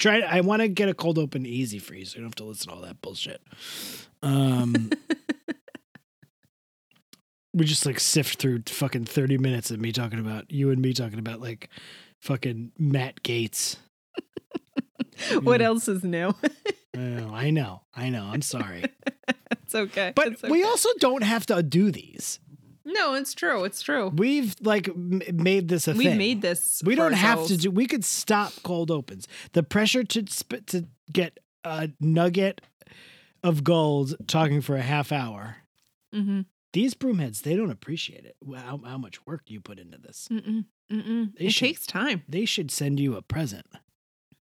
trying. I want to get a cold open easy for you, so you don't have to listen to all that bullshit. Um, we just like sift through fucking thirty minutes of me talking about you and me talking about like fucking Matt Gaetz. what else is new? Oh, I know, I know. I'm sorry, it's okay. but It's we also don't have to do these. No, it's true. It's true. We've like m- made this a We've thing. made this. We don't have to do. We could stop cold opens. The pressure to sp- to get a nugget of gold talking for a half hour. Mhm. These broomheads, they don't appreciate it. How, how much work you put into this. Mm-mm. Mm-mm. It should- takes time. They should send you a present.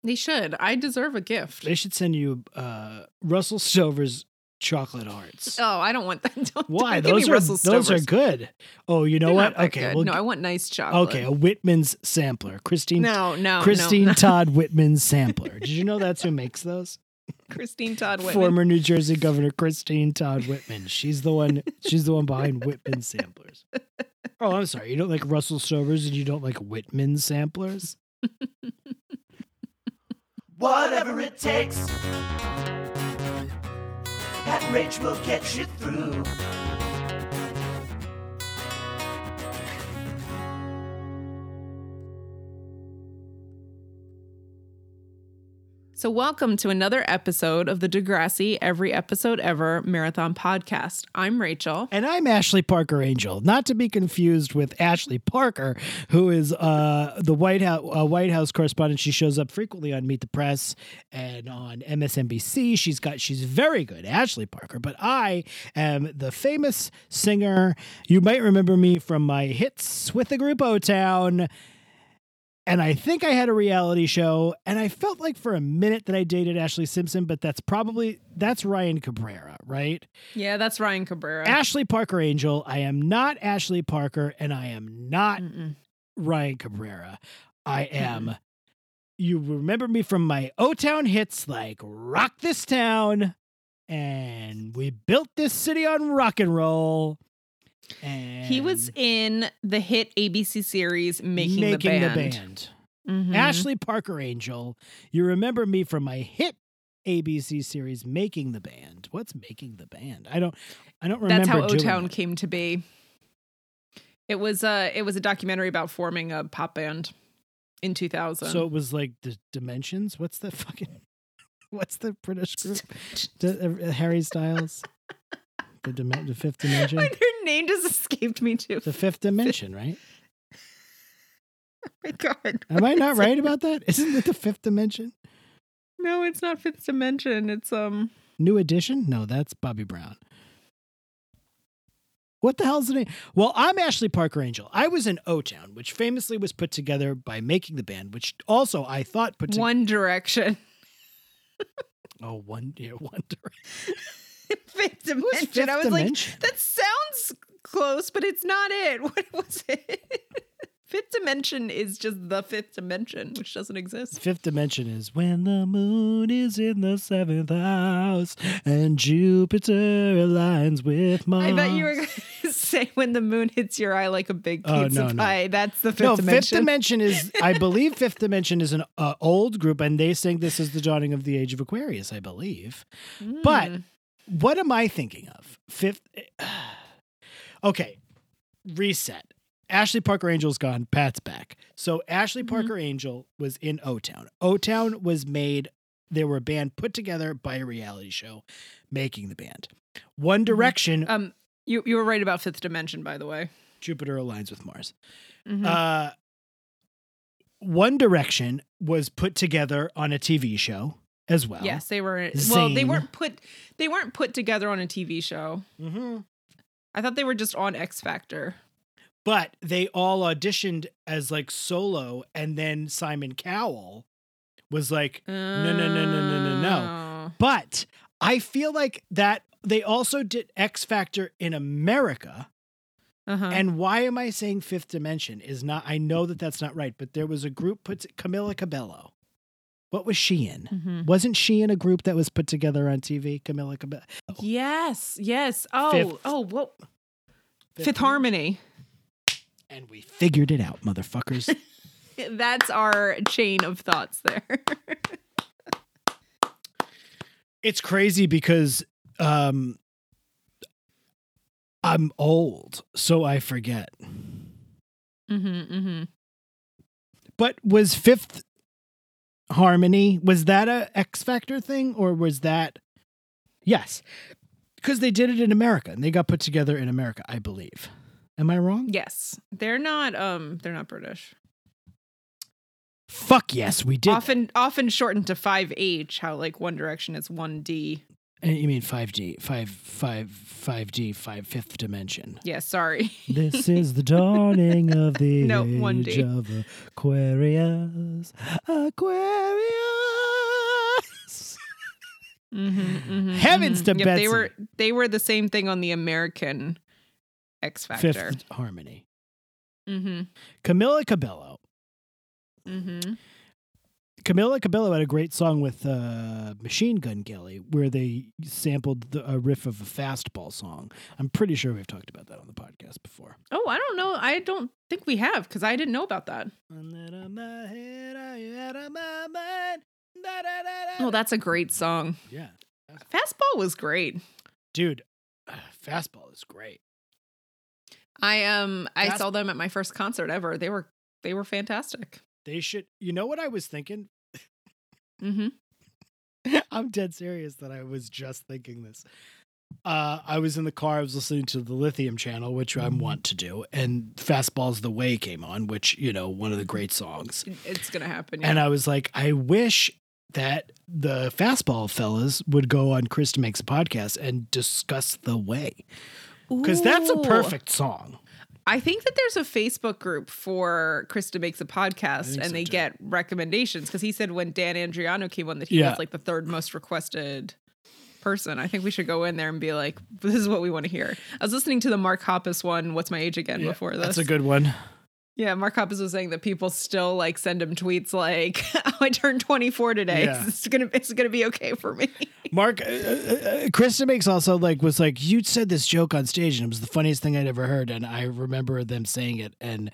They should. I deserve a gift. They should send you uh, Russell Stover's chocolate hearts. Oh, I don't want that. Don't, Why? Don't give Those me are Russell those are good. Oh, you know They're what? not Okay, well, no, I want nice chocolate. okay, a Whitman's sampler. Christine No, no, Christine no. Todd Whitman's sampler. Did you know that's who makes those? Christine Todd Whitman. Former New Jersey Governor Christine Todd Whitman. She's the one. She's the one behind Whitman samplers. Oh, I'm sorry. You don't like Russell Stovers and you don't like Whitman samplers? Whatever it takes. That rage will get you through. So, welcome to another episode of the Degrassi Every Episode Ever Marathon Podcast. I'm Rachel. And I'm Ashley Parker Angel, not to be confused with Ashley Parker, who is uh, the White House uh, White House correspondent. She shows up frequently on Meet the Press and on MSNBC. She's got she's very good, Ashley Parker. But I am the famous singer. You might remember me from my hits with the group O Town. And I think I had a reality show, and I felt like for a minute that I dated Ashlee Simpson, but that's probably that's Ryan Cabrera, right? Yeah, that's Ryan Cabrera. Ashley Parker Angel. I am not Ashley Parker, and I am not Mm-mm. Ryan Cabrera. I am. You remember me from my O Town hits like Rock This Town and We Built This City on Rock and Roll. And He was in the hit ABC series Making, making the Band. band. Mhm. Ashley Parker Angel. You remember me from my hit ABC series Making the Band. What's Making the Band? I don't I don't remember That's how O Town came to be. It was uh it was a documentary about forming a pop band in 2000. So it was like the Dimensions. What's the fucking? What's the British group? Harry Styles. The, dim- the fifth dimension. Her name just escaped me too. The fifth dimension, right? Oh my god. Am I not right it? about that? Isn't it the fifth dimension? No, it's not Fifth Dimension. It's um New edition? No, that's Bobby Brown. What the hell's the name? Well, I'm Ashley Parker Angel. I was in O Town, which famously was put together by making the band, which also I thought put together. One Direction. Oh, one, yeah, one direction. Fifth Dimension. Fifth I was Dimension? like, that sounds close, but it's not it. What was it? Fifth Dimension is just the Fifth Dimension, which doesn't exist. Fifth dimension is when the moon is in the seventh house and Jupiter aligns with Mars. I bet you were going to say when the moon hits your eye like a big Oh, pizza no, no. pie. That's the Fifth no, Dimension. Fifth Dimension is, I believe, Fifth Dimension is an uh, old group, and they sing "This is the dawning of the age of Aquarius," I believe. But Mm. What am I thinking of? Fifth. okay, reset. Ashley Parker Angel's gone. Pat's back. So Ashley Mhm. Parker Angel was in O Town. O Town was made. They were a band put together by a reality show, making the band. One Direction. um, you you were right about Fifth Dimension, by the way. Jupiter aligns with Mars. Mhm. Uh, One Direction was put together on a TV show as well. yes, they were. Well, they weren't put. They weren't put together on a TV show. hmm I thought they were just on X Factor. But they all auditioned as like solo, and then Simon Cowell was like, No, no, no, no, no, no, no. But I feel like that they also did X Factor in America. Uh-huh. And why am I saying Fifth Dimension is not? I know that that's not right, but there was a group put Camila Cabello. What was she in? Mhm. Wasn't she in a group that was put together on TV? Camila Cabello. Yes, yes. Oh, Fifth- oh, well, Fifth, Dimension. Harmony. And we figured it out, motherfuckers. That's our chain of thoughts there. It's crazy because um I'm old, so I forget. Mm-hmm. Mm-hmm. But was Fifth Harmony was that a X Factor thing or was that Yes. Because they did it in America and they got put together in America, I believe. Am I wrong? Yes, they're not. Um, they're not British. Fuck yes, we did. Often, often shortened to five H. How like One Direction is one D. Uh, You mean 5D, 5 5 5D, 5 fifth dimension. Yeah, sorry. This is the dawning of the No, age 1D. of Aquarius. Aquarius. mm-hmm, Heavens to They Betsy. were they were the same thing on the American X Factor. Fifth Harmony. Mm-hmm. Camila Cabello. Camila Cabello had a great song with uh, Machine Gun Kelly where they sampled the, a riff of a fastball song. I'm pretty sure we've talked about that on the podcast before. Oh, I don't know. I don't think we have because I didn't know about that. Oh, that's a great song. yeah, Fastball was great. dude. uh, Fastball is great. I um I Fast- saw them at my first concert ever. They were they were fantastic. They should. You know what I was thinking? Mm-hmm. I'm dead serious that I was just thinking this. Uh, I was in the car. I was listening to the Lithium channel, which I'm wont to do, and "Fastball's the Way" came on, which you know, one of the great songs. It's gonna happen. And I was like, I wish that the Fastball fellas would go on Krista Makes a Podcast and discuss the Way, because that's a perfect song. I think that there's a Facebook group for Krista makes a podcast, and so, they too. get recommendations because he said when Dan Andriano came on that he Yeah. was like the third most requested person. I think we should go in there and be like, "This is what we want to hear." I was listening to the Mark Hoppus one, "What's My Age Again?" Yeah, before this. That's a good one. Yeah, Mark Hoppus was saying that people still like send him tweets like, oh, "I turned 24 today. Yeah. It's gonna it's gonna be okay for me." Mark, uh, uh, uh, Krista makes also like was like you said this joke on stage and it was the funniest thing I'd ever heard and I remember them saying it and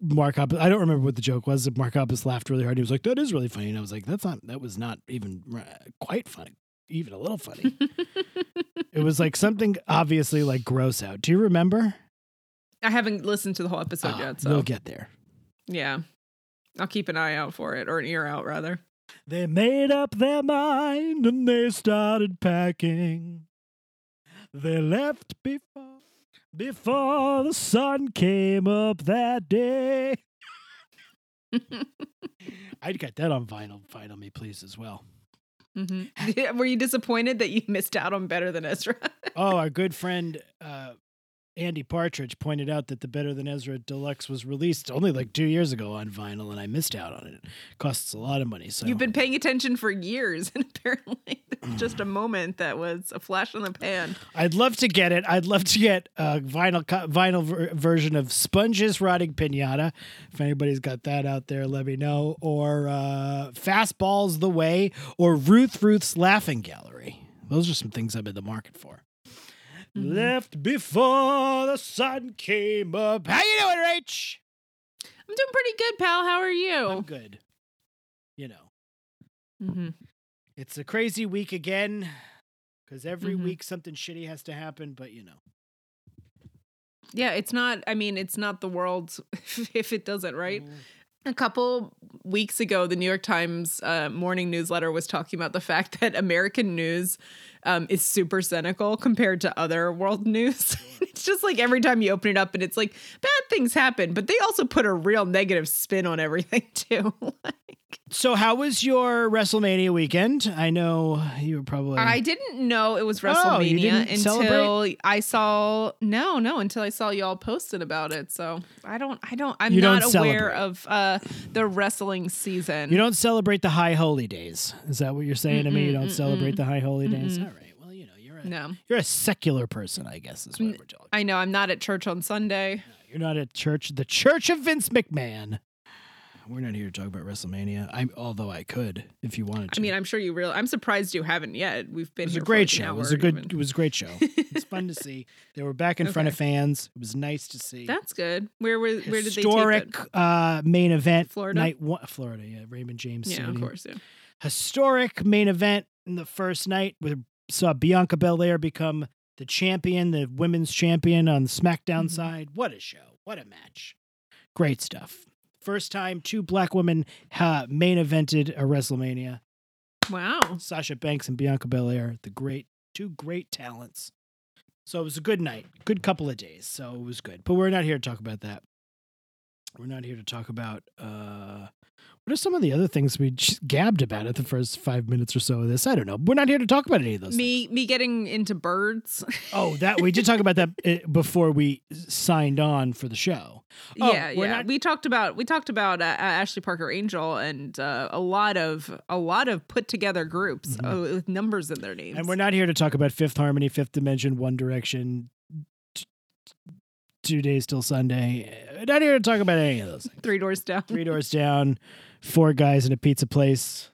Mark Hoppus, I don't remember what the joke was. Mark Hoppus laughed really hard. He was like, "That is really funny," and I was like, "That's not. That was not even uh, quite funny, even a little funny." it was like something obviously like gross out. Do you remember? I haven't listened to the whole episode Ah, yet, so You'll get there. yeah, I'll keep an eye out for it or an ear out rather. They made up their mind and they started packing. They left before before the sun came up that day. I'd get that on vinyl. Vinyl me, please, as well. Mm-hmm. Were you disappointed that you missed out on Better Than Ezra? Oh, our good friend uh, Andy Partridge pointed out that the Better Than Ezra Deluxe was released only like two years ago on vinyl, and I missed out on it. It costs a lot of money. So You've been paying attention for years, and apparently it's just a moment that was a flash in the pan. I'd love to get it. I'd love to get a vinyl co- vinyl ver- version of Sponges Rotting Pinata. If anybody's got that out there, let me know. Or uh, Fastballs the Way, or Ruth Ruth's Laughing Gallery. Those are some things I'm in the market for. Mhm. Left before the sun came up. How you doing, Rach? I'm doing pretty good, pal. How are you? I'm good. You know, Mm-hmm. it's a crazy week again. Because every Mhm. week something shitty has to happen, but you know. Yeah, it's not. I mean, it's not the world if it doesn't, right? A couple weeks ago, the New York Times uh, morning newsletter was talking about the fact that American news um, is super cynical compared to other world news. it's just like every time you open it up, and it's like bad things happen, but they also put a real negative spin on everything too. So, how was your WrestleMania weekend? I know you were probably. I didn't know it was Oh, WrestleMania didn't until celebrate? I saw no, no, until I saw y'all posted about it. So I don't, I don't, I'm You don't aware celebrate. of uh, the wrestling season. you don't celebrate the high holy days. Is that what you're saying to me? You don't celebrate mm-mm, the high holy days. mm-mm. All right. Well, you know, you're a no, you're a secular person, I guess is what we're talking. I know I'm not at church on Sunday. You're not at church, the Church of Vince McMahon. We're not here to talk about WrestleMania. I, although I could if you wanted to. I mean, I'm sure you real. I'm surprised you haven't yet. We've been. it was a great show. It was a good. even. It was a great show. it's fun to see. They were back in front of fans. It was nice to see. That's good. Where were where did they historic tape it? uh, main event Florida? night one, Florida, yeah, Raymond James Yeah, of course. Yeah. Historic main event in the first night. We saw Bianca Belair become the champion, the women's champion on the SmackDown Mhm. side. What a show! What a match! Great stuff. First time two black women uh, main evented a WrestleMania. Wow. Sasha Banks and Bianca Belair, the great two great talents. So it was a good night, good couple of days. So it was good. But we're not here to talk about that. We're not here to talk about uh what are some of the other things we just gabbed about at the first five minutes or so of this? I don't know. We're not here to talk about any of those. things. Me me getting into birds. Oh, that we did talk about that uh, before we signed on for the show. Oh, yeah, yeah. not- we talked about we talked about uh, Ashley Parker Angel and uh, a lot of a lot of put together groups Mhm. uh, with numbers in their names. And we're not here to talk about Fifth Harmony, Fifth Dimension, One Direction, Two Days Till Sunday. Not here to talk about any of those. things. three doors down. Three doors down, four guys in a pizza place,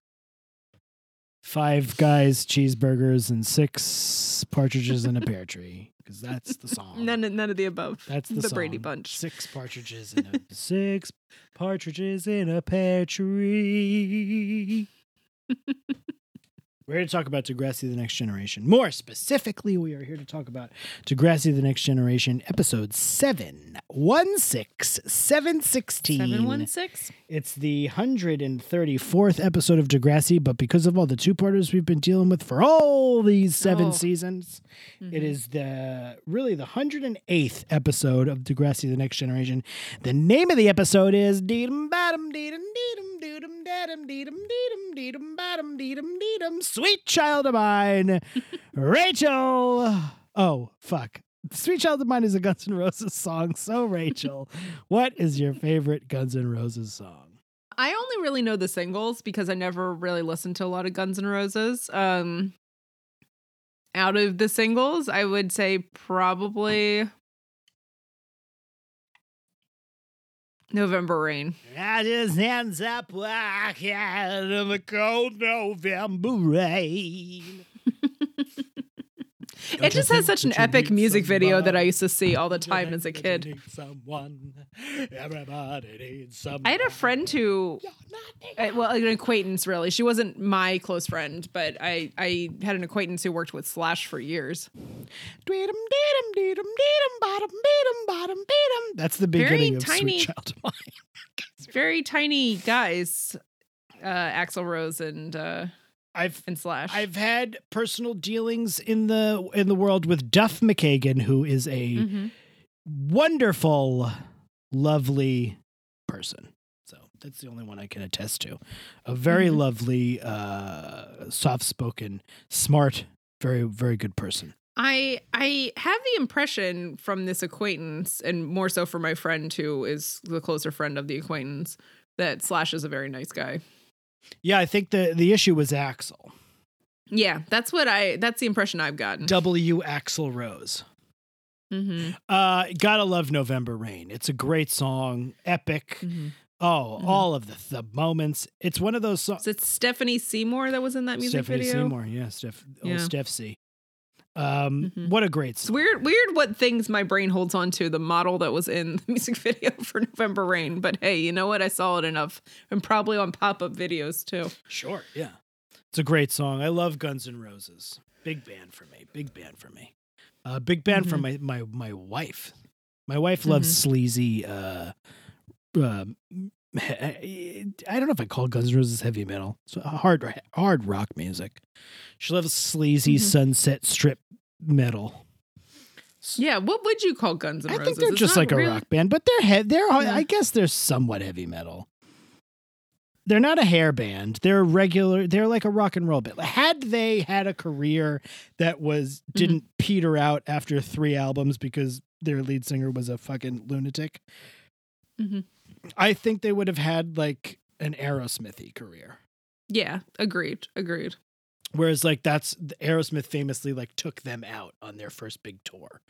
five guys, cheeseburgers, and six partridges in a pear tree. Because that's the song. None of, none of the above. That's the, Brady song. Bunch. Six partridges in a six partridges in a pear tree. We're here to talk about Degrassi the Next Generation. More specifically, we are here to talk about Degrassi the Next Generation, episode 716, 716. Seven one six. It's the 134th episode of Degrassi, but because of all the two parters we've been dealing with for all these seven Oh. seasons, Mm-hmm. it is the really the 108th episode of Degrassi the Next Generation. The name of the episode is Deedum Badum Deedum Deedum Doodum Dadum Deedum Deedum Deedum Badum Deedum Deedum Sweet Child of Mine, Rachel. Oh, fuck. Sweet Child of Mine is a Guns N' Roses song. So, Rachel, what is your favorite Guns N' Roses song? I only really know the singles because I never really listened to a lot of Guns N' Roses. Um, out of the singles, I would say probably November Rain. I just ends up walking in the cold November rain. It just has such an epic music video that I used to see all the time as a kid. Someone, everybody needs someone. I had a friend who, well, an acquaintance really. She wasn't my close friend, but I I had an acquaintance who worked with Slash for years. That's the Very beginning of tiny- Sweet Child of Mine. Very tiny guys, uh, Axl Rose and uh, I've and Slash. I've had personal dealings in the in the world with Duff McKagan, who is a Mhm. wonderful, lovely person. So that's the only one I can attest to. A very Mhm. lovely, uh, soft spoken, smart, very, very good person. I I have the impression from this acquaintance, and more so for my friend who is the closer friend of the acquaintance, that Slash is a very nice guy. Yeah, I think the the issue was Axl. Yeah, that's what I. That's the impression I've gotten. W. Axl Rose. Mm-hmm. Uh, gotta love November Rain. It's a great song, epic. hmm Oh, Mhm. all of the the moments. It's one of those songs. Is it Stephanie Seymour that was in that music Stephanie video? Seymour, yeah, Steph, old Yeah. Steph C. Um, Mhm. what a great It's song. weird, weird what things my brain holds on to. The model that was in the music video for November Rain, but hey, you know what? I saw it enough, and probably on pop up videos too. Sure, yeah. It's a great song. I love Guns N' Roses. Big band for me. Big band for me. Uh, big band for my my my wife. My wife loves sleazy. Uh, um, I don't know if I call Guns N' Roses heavy metal. It's hard hard rock music. She loves sleazy Mhm. sunset strip metal. Yeah, what would you call Guns N' Roses? I think they're It's just like a rock band, but they're he- they're Yeah. I guess they're somewhat heavy metal. They're not a hair band. They're a regular. They're like a rock and roll band. Had they had a career that was Mm-hmm. didn't peter out after three albums because their lead singer was a fucking lunatic, Mhm. I think they would have had like an Aerosmithy career. Yeah, agreed, agreed. Whereas like that's Aerosmith famously like took them out on their first big tour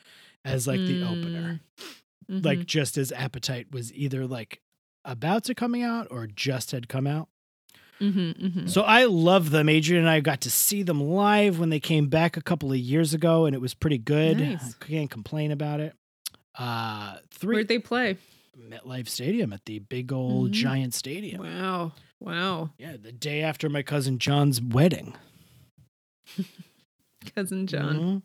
as like the opener. Mhm. like just as appetite was either like about to coming out or just had come out Mhm, mhm. so i love them adrian and i got to see them live when they came back a couple of years ago and it was pretty good Nice. can't complain about it uh three Where'd they play? Metlife stadium at the big old Mhm. giant stadium Wow, wow. yeah the day after my cousin john's wedding Cousin John.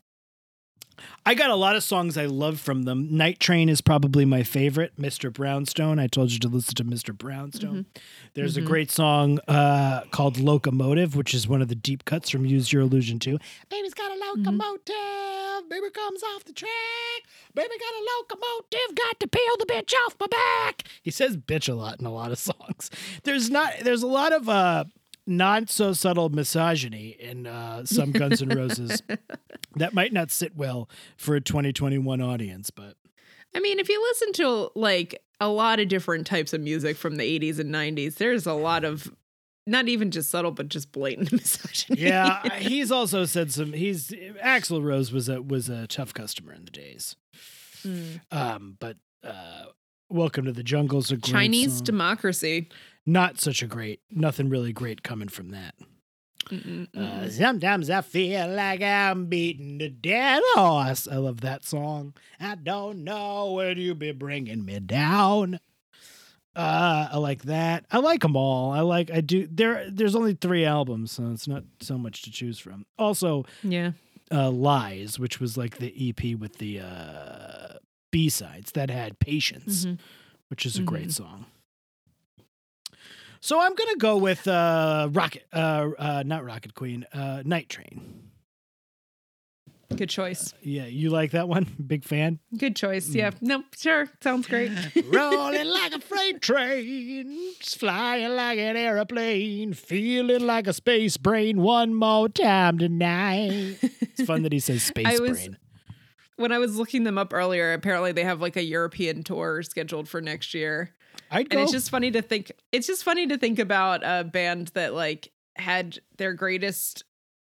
I got a lot of songs I love from them. Night Train is probably my favorite. Mr. Brownstone. I told you to listen to Mr. Brownstone. There's Mhm. a great song uh, called Locomotive, which is one of the deep cuts from Use Your Illusion 2. Baby's got a locomotive. Baby comes off the track. Baby got a locomotive. Got to peel the bitch off my back. He says bitch a lot in a lot of songs. There's not, there's a lot of, uh, not so subtle misogyny in uh, some Guns N' Roses that might not sit well for a 2021 audience, but I mean, if you listen to like a lot of different types of music from the 80s and 90s, there's a lot of not even just subtle, but just blatant misogyny. yeah, he's also said some. He's Axl Rose was a was a tough customer in the days, Mm. um, but uh, Welcome to the Jungle's of Chinese democracy. Not such a great, nothing really great coming from that. Uh, sometimes I feel like I'm beating the dead horse. I love that song. I don't know when you be bringing me down. Uh, I like that. I like them all. I like. I do. There. There's only three albums, so it's not so much to choose from. Also, yeah. uh, Lies, which was like the EP with the uh, B sides that had Patience, Mhm. which is a great Mhm. song. So I'm gonna go with uh, Rocket, uh, uh, not Rocket Queen, uh, Night Train. Good choice. Yeah, you like that one? Big fan. Good choice. Yeah. No, sure. Sounds great. Rolling like a freight train, flying like an airplane, feeling like a space brain. One more time tonight. It's fun that he says space I was- brain. When I was looking them up earlier, apparently they have like a European tour scheduled for next year. I'd go. And it's just funny to think it's just funny to think about a band that like had their greatest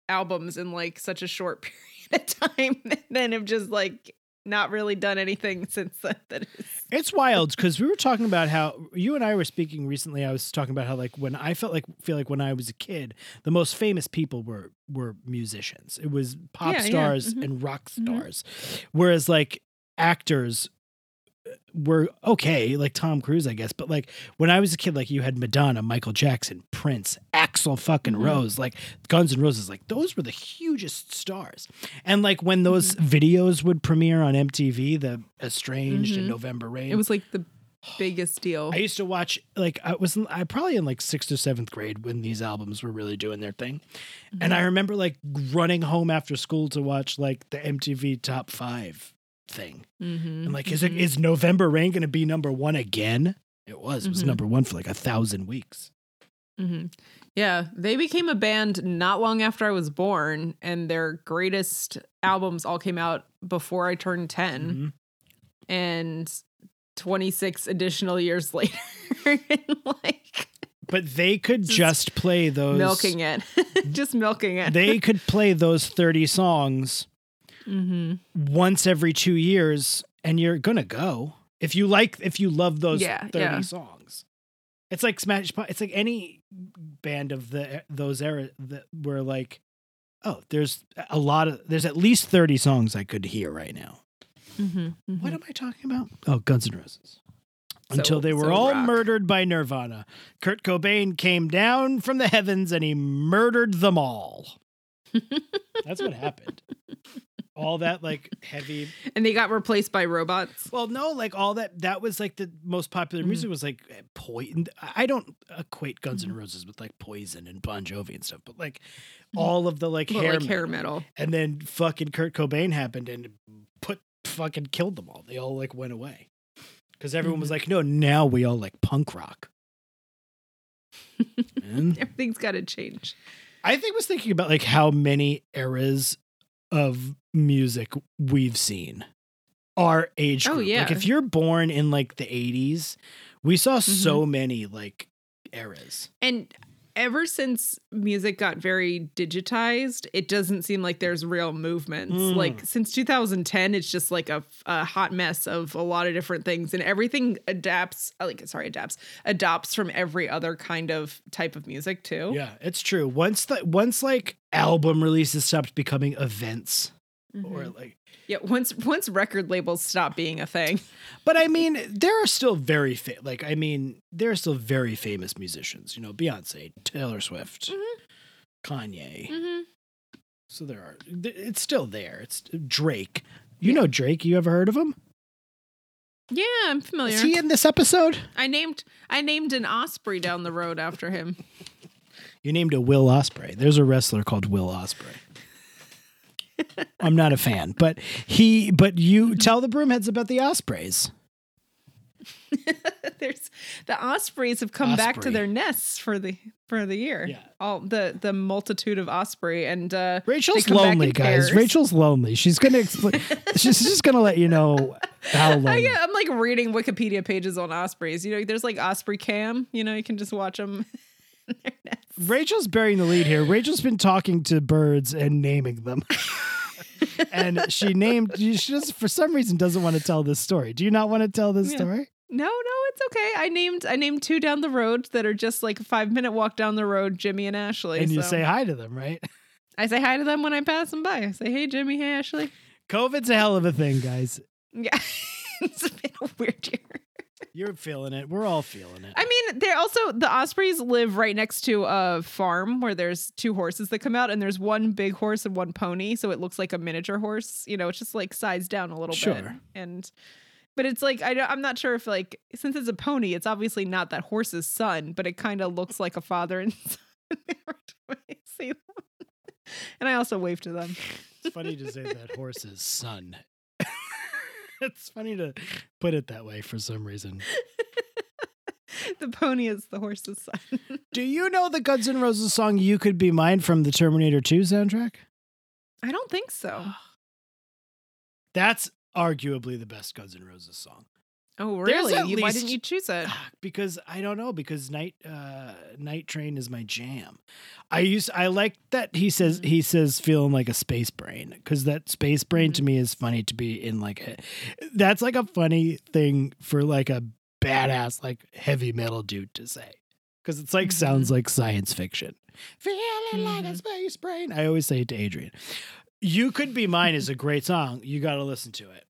albums in like such a short period of time and then have just like not really done anything since then that is It's wild because we were talking about how you and I were speaking recently. I was talking about how like when I felt like feel like when I was a kid, the most famous people were were musicians. It was pop Yeah, yeah, stars mhm, and rock mhm. stars, whereas like actors were okay, like Tom Cruise, I guess. But like when I was a kid, like you had Madonna, Michael Jackson, Prince, Axl fucking Mhm. Rose, like Guns and Roses, like those were the hugest stars. And like when those Mm-hmm. videos would premiere on MTV, the Estranged and Mhm. November Rain, it was like the biggest deal. I used to watch like I was I probably in like sixth or seventh grade when these albums were really doing their thing, and I remember like running home after school to watch like the MTV Top Five thing, mm-hmm. and like is it is November Rain going to be number one again? It was. It was Mhm. number one for like a thousand weeks. hmm Yeah, they became a band not long after I was born, and their greatest albums all came out before I turned 10 Mhm. and 26 additional years later. and like But they could Just just play those. milking it, just milking it. They could play those thirty songs hmm once every two years and you're gonna go. If you like if you love those Yeah, 30 yeah. songs. It's like smash it's like any band of the those era that were like oh there's a lot of there's at least 30 songs i could hear right now. Mm-hmm, what am i talking about? Oh guns n' roses. Until they were so all rock. murdered by nirvana. Kurt cobain came down from the heavens and he murdered them all. That's what happened all that like heavy And they got replaced by robots. Well, no, like all that that was like the most popular Mhm. music was like poison. I don't equate Guns and Roses with like Poison and Bon Jovi and stuff, but like Mhm. all of the like hair, like hair metal. metal. and then fucking Kurt Cobain happened and put fucking killed them all. They all like went away because everyone was Mhm. like, no, now we all like punk rock. Everything's got to change. I think was thinking about like how many eras of music we've seen. Our age Oh, group. yeah. Like if you're born in like the 80s, we saw Mm-hmm. so many like eras. And ever since music got very digitized, it doesn't seem like there's real movements. Mm. Like since 2010, it's just like a, a hot mess of a lot of different things, and everything adapts. uh, Like sorry, adapts adopts from every other kind of type of music too. Yeah, it's true. Once the once like album releases stopped becoming events Mhm. or like yeah. Once once record labels stop being a thing. but I mean, there are still very fa- like I mean, there are still very famous musicians, you know, Beyonce, Taylor Swift, Mhm. Kanye. Mm-hmm. So there are. It's still there. It's Drake. You know Drake. You ever heard of him? Yeah, I'm familiar. Is he in this episode? I named I named an osprey down the road after him. You named a Will Osprey. There's a wrestler called Will Ospreay. I'm not a fan, but he. But you tell the broomheads about the Ospreys. There's the ospreys have come back to their nests for the for the year. Yeah. All the the multitude of osprey and uh Rachel's lonely, guys. pairs. Rachel's lonely. She's gonna explain. she's just gonna let you know how lonely. I, am like reading Wikipedia pages on ospreys. You know, there's like osprey cam. You know, you can just watch them. in their nests. Rachel's bearing the lead here. Rachel's been talking to birds and naming them. And she named she just for some reason doesn't want to tell this story. Do you not want to tell this Yeah. story? No, no, it's okay. I named I named two down the road that are just like a five minute walk down the road, Jimmy and Ashley. And you so say hi to them, right? I say hi to them when I pass them by. I say, hey Jimmy, hey Ashley. COVID's a hell of a thing, guys. Yeah. it's been a weird year. You're feeling it. We're all feeling it. I mean, they're also the Ospreys live right next to a farm where there's two horses that come out, and there's one big horse and one pony, so it looks like a miniature horse. You know, it's just like sized down a little bit, Sure. and but it's like I don't, I'm not sure if like since it's a pony, it's obviously not that horse's son, but it kind of looks like a father and son. I see them. And I also wave to them. It's funny to say that horse's son. it's funny to put it that way for some reason. the pony is the horse's son. Do you know the Guns N' Roses song "You Could Be Mine" from the Terminator 2 soundtrack? I don't think so. That's arguably the best Guns N' Roses song. Oh, really? at Why least- didn't you choose it? because I don't know because night uh night train is my jam. I use I like that he says Mhm. he says feeling like a space brain because that space brain to Mhm. me is funny to be in like a that's like a funny thing for like a badass like heavy metal dude to say because it's like sounds like science fiction. Feeling like a Mhm. space brain. I always say it to Adrian. You could be mine is a great song. You got to listen to it.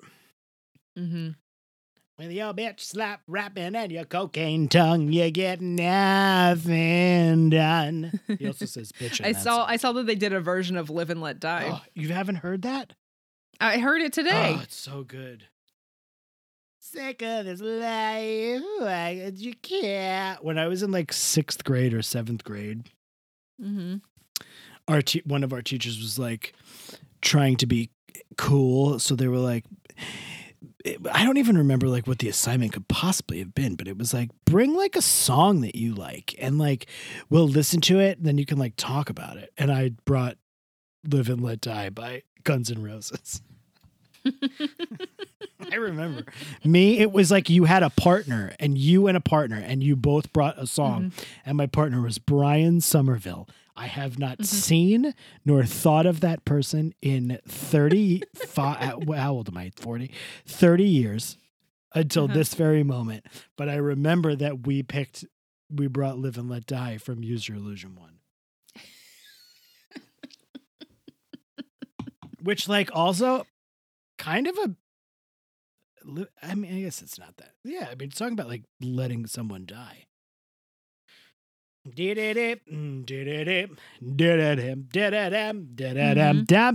Mm-hmm. With your bitch slap rapping and your cocaine tongue, you get nothing done. He also says bitch. I saw song. I saw that they did a version of Live and Let Die. Oh, you haven't heard that? I heard it today. Oh, it's so good. Sick of this life, why you care? When I was in like sixth grade or seventh grade, mm-hmm. our te- one of our teachers was like trying to be cool, so they were like. It- I don't even remember like what the assignment could possibly have been, but it was like bring like a song that you like and like we'll listen to it, and then you can like talk about it. And I brought "Live and Let Die" by Guns N' Roses. I remember me. It was like you had a partner, and you and a partner, and you both brought a song. Mm-hmm. And my partner was Brian Somerville. I have not seen nor thought of that person in 30, fi- how old am I? 40? 30 years until Uh-huh. this very moment. But I remember that we picked, we brought Live and Let Die from Use Your Illusion 1. Which, like, also kind of a I mean, I guess it's not that. Yeah, I mean, it's talking about like letting someone die. Mm,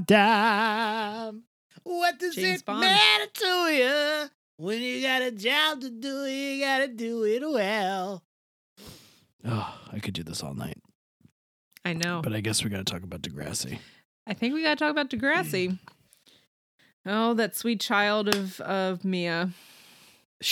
dum. What does James it Bond. matter to you when you got a job to do? You gotta do it well. Oh, I could do this all night, I know. but I guess we gotta talk about Degrassi. I think we gotta talk about Degrassi. Oh, that sweet child of of Mia, Sh-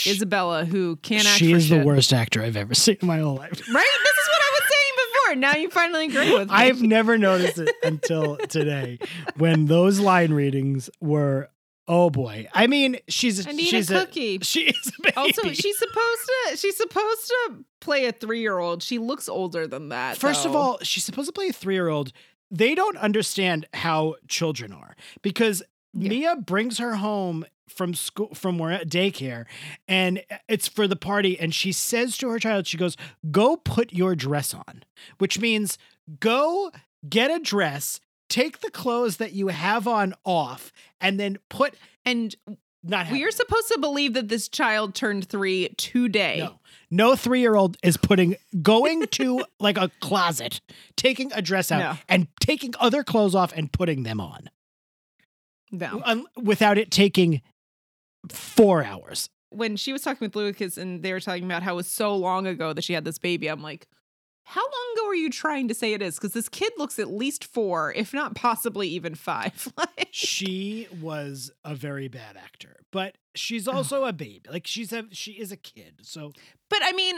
Isabella, who can't act. she is the worst actor I've ever seen in my whole life. Right? This is what I was saying before. Now you finally agree with me. I've never noticed it until today when those line readings were oh boy. I mean, she's I need she's a cookie. she is a baby. also, she's supposed to. She's supposed to play a three-year-old. She looks older than that. First of all, she's supposed to play a 3-year-old. They don't understand how children are because Yeah. Mia brings her home from school from where daycare and it's for the party and she says to her child she goes go put your dress on which means go get a dress take the clothes that you have on off and then put and Not We are supposed to believe that this child turned three today. No. No three year old is putting going to like a closet, taking a dress out, No. and taking other clothes off and putting them on No. without it taking four hours. When she was talking with Lucas and they were talking about how it was so long ago that she had this baby, I'm like, how long ago are you trying to say it is? Because this kid looks at least four, if not possibly even five. Like- She was a very bad actor, but she's also a baby. Like she's a she is a kid. So But I mean,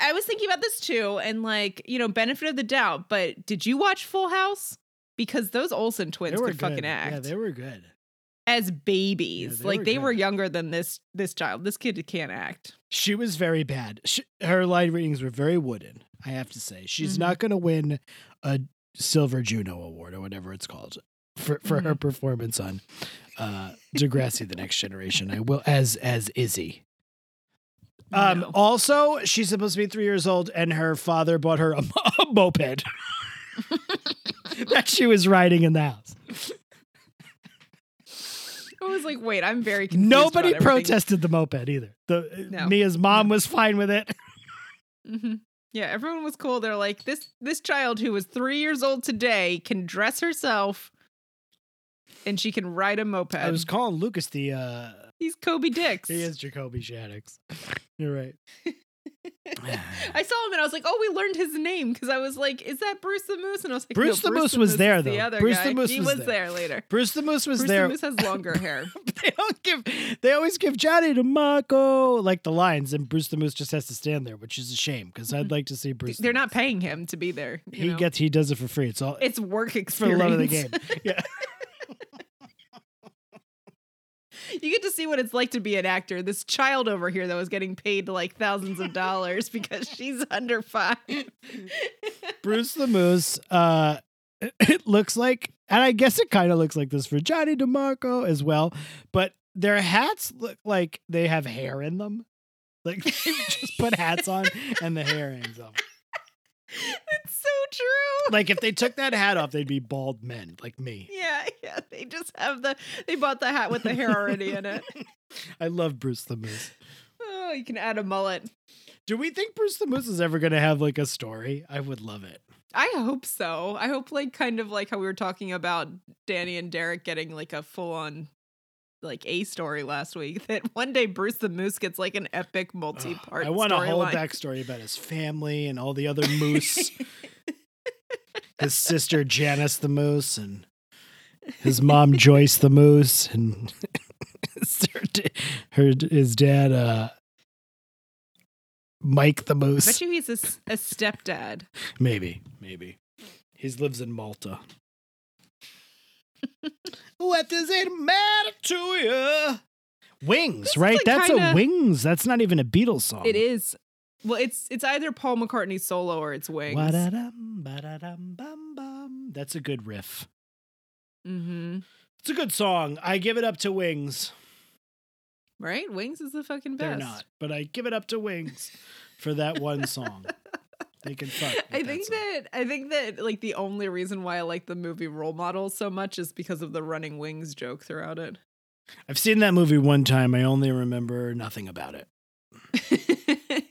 I- was thinking about this too, and like, you know, benefit of the doubt. But did you watch Full House? Because those Olsen twins were could fucking act Yeah, they were good. As babies. they like were they good. were younger than this this child. This kid can't act. She was very bad. She, her line readings were very wooden. I have to say, she's Mhm. not going to win a silver Juno award or whatever it's called for for her performance on uh, Degrassi: The Next Generation. I will as as Izzy. Um, No. Also, she's supposed to be three years old, and her father bought her a, a moped that she was riding in the house. I was like, wait, I'm very confused. Nobody protested the moped either. The No. Mia's mom was fine with it. hmm Yeah, everyone was cool. They're like, this this child who was three years old today can dress herself, and she can ride a moped. I was calling Lucas the uh He's Kobe Dix. he is Jacoby Shaddix. You're right. I saw him and I was like, oh, we learned his name because I was like, is that Bruce the Moose? And I was like, Bruce no, the Moose was there, The though. other Bruce guy. the Moose he was was there. there later. Bruce the Moose was Bruce there. Bruce the Moose has longer hair. they don't give they always give Johnny DiMarco like the lines and Bruce the Moose just has to stand there, which is a shame because I'd mm-hmm. like to see Bruce. They're not Moose. paying him to be there. you he know? gets he does it for free. It's all it's work for the experience. love of the game. Yeah. You get to see what it's like to be an actor. This child over here that was getting paid like thousands of dollars because she's under five. Bruce the Moose, uh it looks like and I guess it kind of looks like this for Johnny DiMarco as well, but their hats look like they have hair in them. Like they just put hats on and the hair hangs off. it's so true. Like if they took that hat off, they'd be bald men like me. Yeah, yeah. They just have the they bought the hat with the hair already in it. I love Bruce the Moose. Oh, you can add a mullet. Do we think Bruce the Moose is ever going to have like a story? I would love it. I hope so. I hope like kind of like how we were talking about Danny and Derek getting like a full on like a story last week. That one day Bruce the Moose gets like an epic multi part. I want a whole storyline. backstory about his family and all the other moose. his sister Janice the Moose and his mom Joyce the Moose and his, her, his dad uh Mike the Moose. I bet you he's a stepdad. Maybe, maybe. He lives in Malta. What does it matter to you? Wings, This right? like That's a kinda- Wings. That's not even a Beatles song. It is. Well, it's it's either Paul McCartney solo or it's Wings. Wa-da-dum, ba-da-dum, bum, bum. That's a good riff. Mm-hmm. It's a good song. I give it up to Wings. Right? Wings is the fucking best. They're not, but I give it up to Wings for that one song. They can fuck. I think that I think that like the only reason why I like the movie Role Models so much is because of the running wings joke throughout it. I've seen that movie one time. I only remember nothing about it.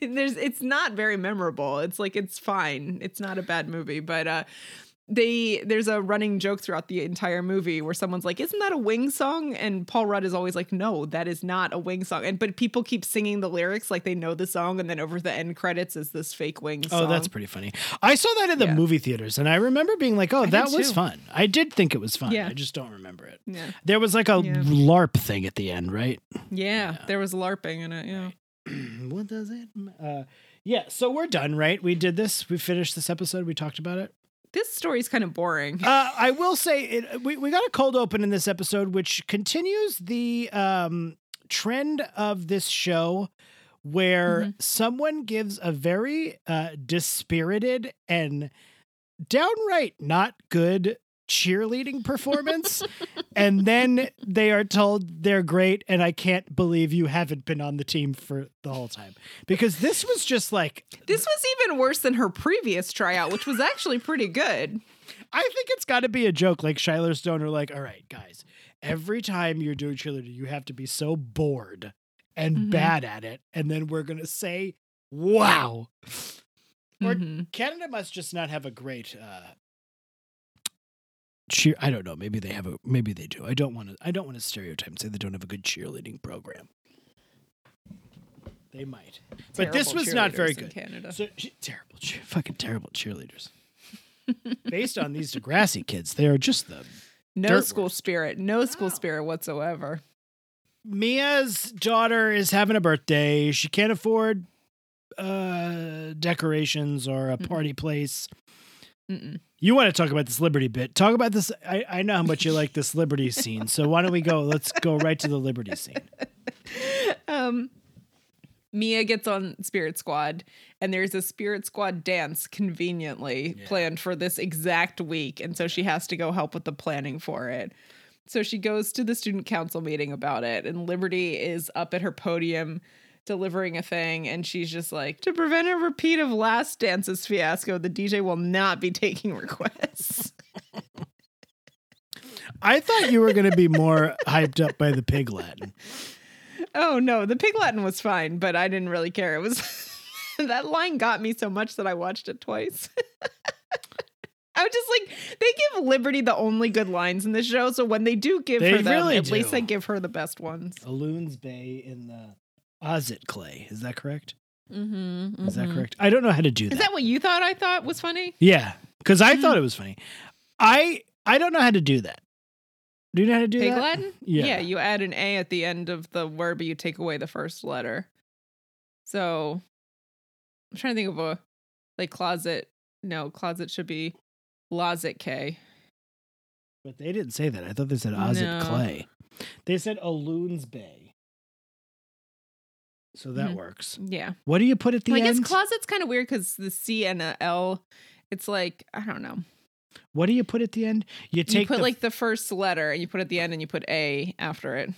There's it's not very memorable. It's like it's fine. It's not a bad movie, but uh they there's a running joke throughout the entire movie where someone's like, "Isn't that a Wing song?" And Paul Rudd is always like, "No, that is not a Wing song." And but people keep singing the lyrics like they know the song, and then over the end credits is this fake Wing Oh, song. that's pretty funny. I saw that in the Yeah. movie theaters, and I remember being like, "Oh, I that was fun." I did think it was fun. Yeah. I just don't remember it. yeah. There was like a Yeah. LARP thing at the end, right? yeah, Yeah. There was LARPing in it. Yeah. what does it? Uh, yeah. So we're done, right? We did this. We finished this episode. We talked about it. This story's kind of boring. Uh, I will say it, we we got a cold open in this episode, which continues the um, trend of this show, where Mm-hmm. someone gives a very uh, dispirited and downright not good cheerleading performance, and then they are told they're great, and I can't believe you haven't been on the team for the whole time because this was just like This was even worse than her previous tryout, which was actually pretty good. I think it's got to be a joke. Like Schuyler Stohn are like, all right, guys, every time you're doing cheerleader, you have to be so bored and Mhm. bad at it, and then we're gonna say, "Wow." Or- Mhm. Canada must just not have a great uh cheer. I don't know. Maybe they have a. Maybe they do. I don't want to. I don't want to stereotype and say they don't have a good cheerleading program. They might, but this was not very good. Canada. So terrible, cheer, fucking terrible cheerleaders. Based on these Degrassi kids, they are just the No school works. spirit. No school spirit whatsoever. Mia's daughter is having a birthday. She can't afford uh decorations or a party place. Mm-mm. You want to talk about this Liberty bit? Talk about this. I, I know how much you like this Liberty scene. So why don't we go? Let's go right to the Liberty scene. um Mia gets on Spirit Squad, and there's a Spirit Squad dance conveniently Yeah. planned for this exact week. And so she has to go help with the planning for it. So she goes to the student council meeting about it, and Liberty is up at her podium delivering a thing. And she's just like, to prevent a repeat of last dance's fiasco, the DJ will not be taking requests. I thought you were going to be more hyped up by the pig Latin. Oh no, the pig Latin was fine, but I didn't really care. It was that line got me so much that I watched it twice. I was just like, they give Liberty the only good lines in the show, so when they do give They her them, really at least they give her the best ones. Aloons Bay in the Ozit clay. Is that correct? Mm-hmm, Is that correct? I don't know how to do that. Is that what you thought I thought was funny? yeah, because I Hmm. thought it was funny. I I don't know how to do that. Do you know how to do Pig that? Latin? Yeah. you add an A at the end of the word, but you take away the first letter. So I'm trying to think of a like closet. No, closet should be Lozit K. But they didn't say that. I thought they said Ozit No. clay. They said Aloons Bay. So that Mhm. works. Yeah. What do you put at the I end? guess closet's kind of weird because the C and the L, it's like, I don't know. what do you put at the end? You You take put the, like the first letter and you put at the end and you put A after it.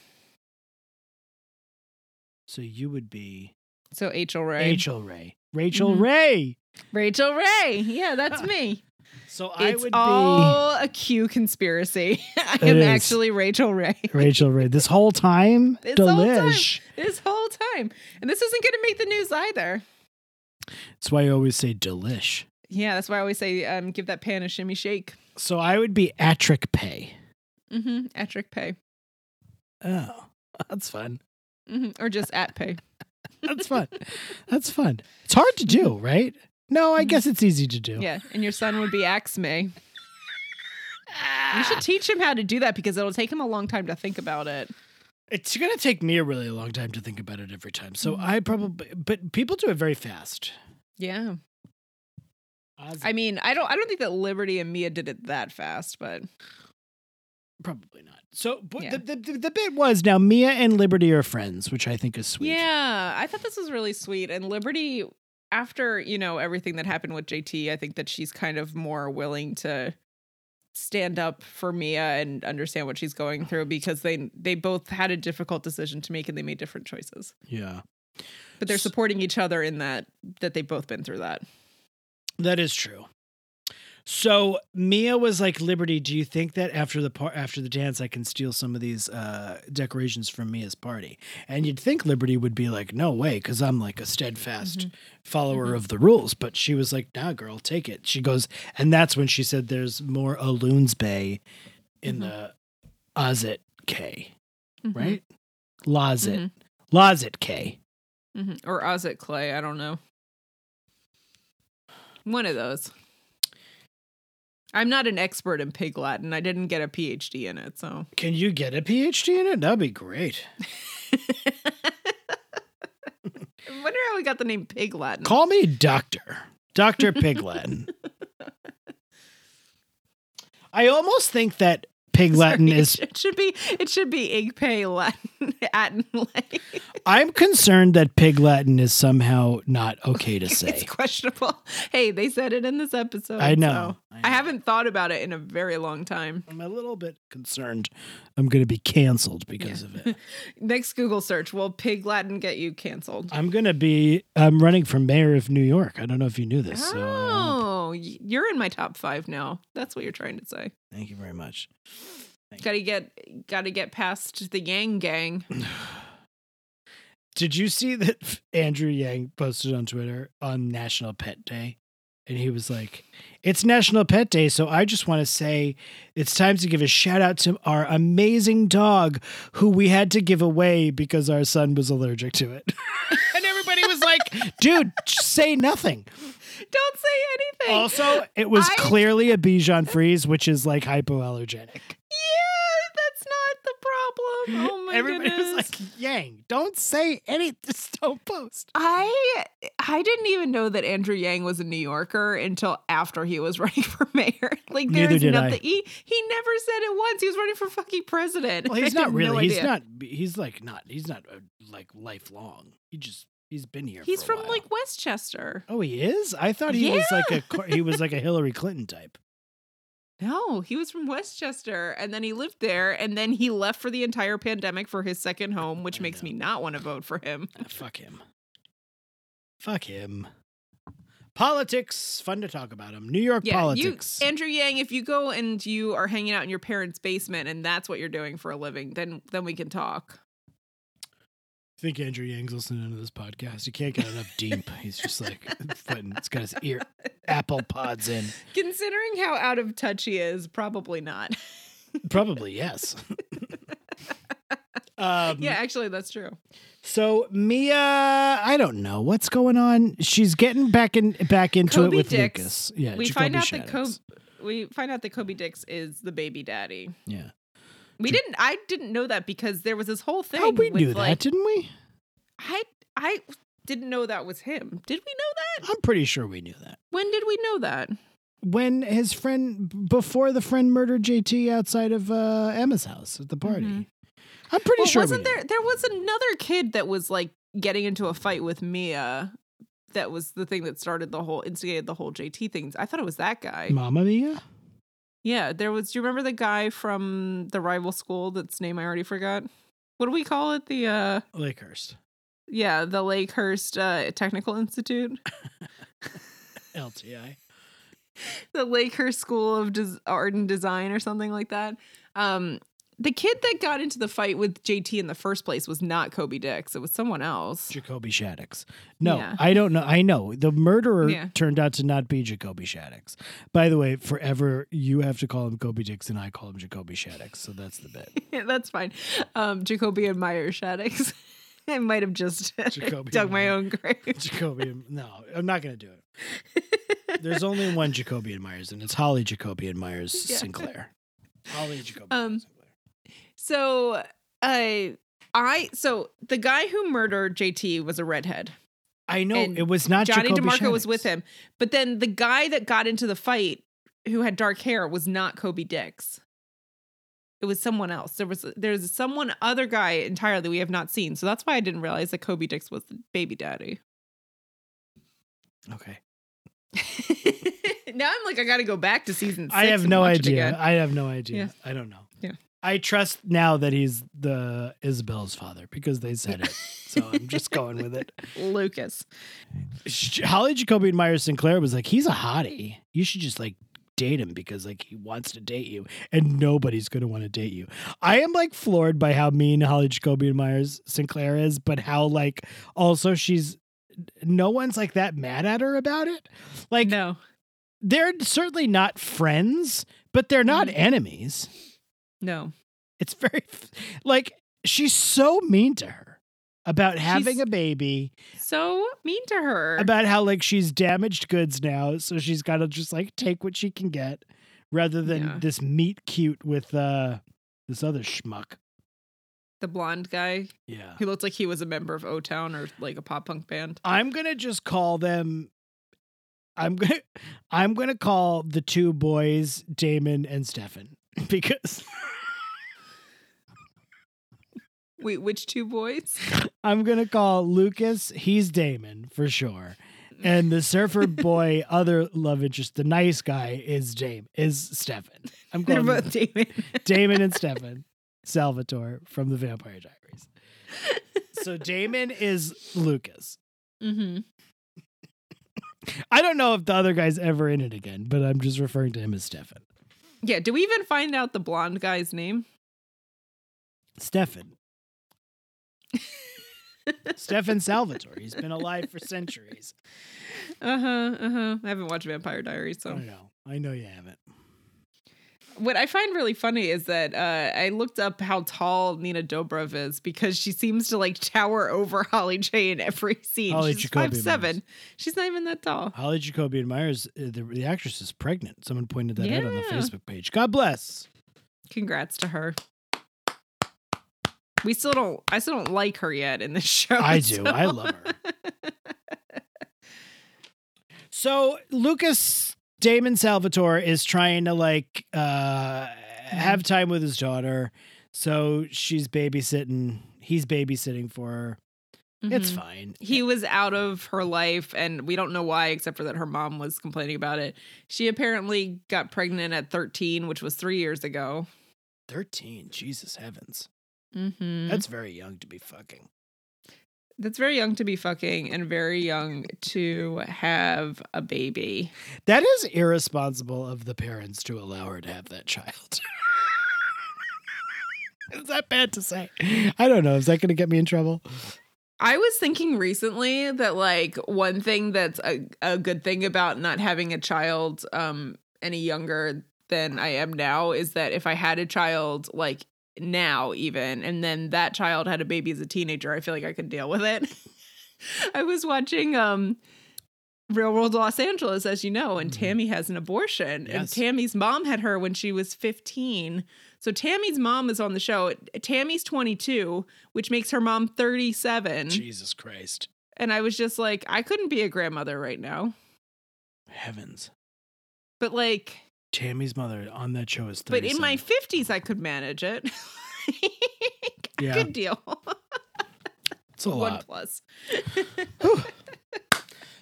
so you would be So Rachel Ray. Rachel Ray. Rachel Mhm. Ray. Rachel Ray. Yeah, that's me. So I it's would all a Q conspiracy. I It am is. actually Rachel Ray. Rachel Ray. This whole time, This whole time. delish. this whole time. And this isn't going to make the news either. That's why I always say delish. Yeah, that's why I always say um, give that pan a shimmy shake. So I would be Atric Pay. Mm-hmm. Etric pay. Oh, that's fun. hmm Or just at pay. That's fun. that's fun. It's hard to do, right? No, I Mhm. guess it's easy to do. Yeah. And your son would be Axme. You should teach him how to do that because it'll take him a long time to think about it. It's going to take me a really long time to think about it every time. So Mhm. I probably, but people do it very fast. Yeah. Oz- I mean, I don't I don't think that Liberty and Mia did it that fast, but probably not. So but Yeah. the, the, the bit was now Mia and Liberty are friends, which I think is sweet. yeah, I thought this was really sweet. And Liberty, after you know everything that happened with JT, I think that she's kind of more willing to stand up for Mia and understand what she's going through because they they both had a difficult decision to make and they made different choices. Yeah. But they're supporting each other in that that they've both been through that. That is true. So Mia was like, "Liberty, do you think that after the par- after the dance, I can steal some of these uh, decorations from Mia's party?" And you'd think Liberty would be like, "No way," because I'm like a steadfast follower Mhm. of the rules. But she was like, "Nah, girl, take it." She goes, and that's when she said, "There's more Aloons Bay in Mhm. the Ozit K, Mhm. right? Lozit, Mhm. Lozit K." Mhm. Or Ozit Clay, I don't know. One of those. I'm not an expert in pig Latin. I didn't get a PhD in it, so. Can you get a PhD in it? That'd be great. I wonder how we got the name pig Latin. Call me Doctor. Dr. Pig Latin. I almost think that Pig Latin Sorry, is. It should be. It should be Igpay Latin. Atten I'm concerned that Pig Latin is somehow not okay to say. It's questionable. Hey, they said it in this episode. I know, so I I, haven't thought about it in a very long time. I'm a little bit concerned I'm going to be canceled because of it. Next Google search, will pig Latin get you canceled? I'm going to be. I'm running for mayor of New York. I don't know if you knew this. So, uh, Oh, no, you're in my top five now. That's what you're trying to say. Thank you very much. Got to get, got to get past the Yang Gang. Did you see that Andrew Yang posted on Twitter on National Pet Day? And he was like, It's National Pet Day, so I just want to say it's time to give a shout out to our amazing dog who we had to give away because our son was allergic to it. and everybody was like, Dude, say nothing. Don't say anything. Also, it was I- clearly a Bichon Frise, which is like hypoallergenic. yeah, that's not the problem. Oh my Everybody goodness. was like, Yang, don't say any, just don't post. I I didn't even know that Andrew Yang was a New Yorker until after he was running for mayor. Like Neither there's did I. nothing he he never said it once. He was running for fucking president. Well, he's not really. no he's idea. not. He's like not. He's not uh, like lifelong. He just he's been here. He's for a from while. like Westchester. Oh, he is. I thought he was like a he was like a Hillary Clinton type. No, he was from Westchester and then he lived there and then he left for the entire pandemic for his second home, which I makes know. me not want to vote for him. Ah, fuck him. Fuck him. Politics. Fun to talk about him. New York Yeah, politics. you Andrew Yang, if you go and you are hanging out in your parents' basement and that's what you're doing for a living, then then we can talk. I think Andrew Yang's listening to this podcast. He can't get enough deep. He's just like putting. It's got his ear apple pods in. Considering how out of touch he is, probably not. Probably yes. um, yeah, actually, that's true. So Mia, I don't know what's going on. She's getting back in back into Kobe it with Dix. Lucas. Yeah, we find out that Kobe, we find out that Kobe Dix is the baby daddy. Yeah. We didn't. I didn't know that because there was this whole thing. Oh, we knew like, that, didn't we? I I didn't know that was him. Did we know that? I'm pretty sure we knew that. When did we know that? When his friend before the friend murdered JT outside of uh, Emma's house at the party. Mhm. I'm pretty Well, sure. wasn't there? There was another kid that was like getting into a fight with Mia. That was the thing that started the whole instigated the whole JT things. I thought it was that guy. Mama Mia? Yeah, there was. Do you remember the guy from the rival school? That's name I already forgot. What do we call it? The uh, Lakehurst. yeah, the Lakehurst uh, Technical Institute, LTI. the Lakehurst School of Des- Art and Design, or something like that. Um, the kid that got into the fight with JT in the first place was not Kobe Dix. It was someone else. Jacoby Shaddix. No, Yeah. I don't know. I know the murderer Yeah. turned out to not be Jacoby Shaddix. By the way, forever you have to call him Kobe Dix and I call him Jacoby Shaddix. So that's the bit. Yeah, that's fine. Um, Jacoby and Meyer Shaddix. I might have just Jacoby dug my Meyer. own grave. Jacoby. No, I'm not going to do it. There's only one Jacoby and Myers, and it's Holly Jacoby and Myers. Sinclair. Holly Jacoby Um, Sinclair. So, uh, I so the guy who murdered JT was a redhead. I know and it was not Johnny Jacoby DiMarco was with him, but then the guy that got into the fight, who had dark hair, was not Kobe Dix. It was someone else. There was there's someone other guy entirely we have not seen. So that's why I didn't realize that Kobe Dix was the baby daddy. Okay. now I'm like I got to go back to season. Six I have no idea. I have no idea. Yeah. I don't know. I trust now that he's the Isabel's father because they said it. so I'm just going with it. Lucas. Holly Jacoby and Myers Sinclair was like, he's a hottie. You should just like date him because like he wants to date you and nobody's going to want to date you. I am like floored by how mean Holly Jacoby and Myers Sinclair is, but how like also she's no one's like that mad at her about it. Like No. they're certainly not friends, but they're not Mhm. enemies. No. It's very like she's so mean to her about having She's- a baby, So mean to her. about how like she's damaged goods now, so she's got to just like take what she can get rather than Yeah. this meet cute with uh this other schmuck. the blonde guy Yeah. He looked like he was a member of O Town or like a pop punk band. I'm going to just call them I'm going to I'm going to call the two boys Damon and Stefan because Wait, which two boys? I'm gonna call Lucas. He's Damon for sure, and the surfer boy, other love interest, the nice guy is Dame is Stefan. I'm They're both Damon. Damon and Stefan Salvatore from the Vampire Diaries. So Damon is Lucas. mm-hmm. I don't know if the other guy's ever in it again, but I'm just referring to him as Stefan. Yeah. Do we even find out the blonde guy's name? Stefan. Stefan Salvatore. He's been alive for centuries. Uh huh. Uh huh. I haven't watched Vampire Diaries, so I know. I know you haven't. what I find really funny is that uh, I looked up how tall Nina Dobrev is because she seems to like tower over Holly J in every scene. Holly She's Jacoby five seven. She's not even that tall. Holly Jacobian Myers, uh, the, the actress, is pregnant. Someone pointed that out on the Facebook page. God bless. Congrats to her. We still don't. I still don't like her yet in this show. I do. I love her. So Lucas Damon Salvatore is trying to like uh have time with his daughter. So she's babysitting. He's babysitting for her. It's Mhm. fine. He was out of her life, and we don't know why, except for that her mom was complaining about it. She apparently got pregnant at 13, which was three years ago. 13. Jesus heavens. Mm-hmm. That's very young to be fucking. That's very young to be fucking and very young to have a baby. That is irresponsible of the parents to allow her to have that child. is that bad to say? I don't know. Is that going to get me in trouble? I was thinking recently that like one thing that's a, a good thing about not having a child um any younger than I am now is that if I had a child like now even and then that child had a baby as a teenager, I feel like I could deal with it. I was watching um Real World Los Angeles, as you know, and Mhm. Tammy has an abortion. And Tammy's mom had her when she was 15. So Tammy's mom is on the show. Tammy's 22, which makes her mom 37. Jesus Christ. And I was just like, I couldn't be a grandmother right now. Heavens. But like, Tammy's mother on that show is 37. but in my 50s, I could manage it. Yeah. could deal. it's a One lot. plus.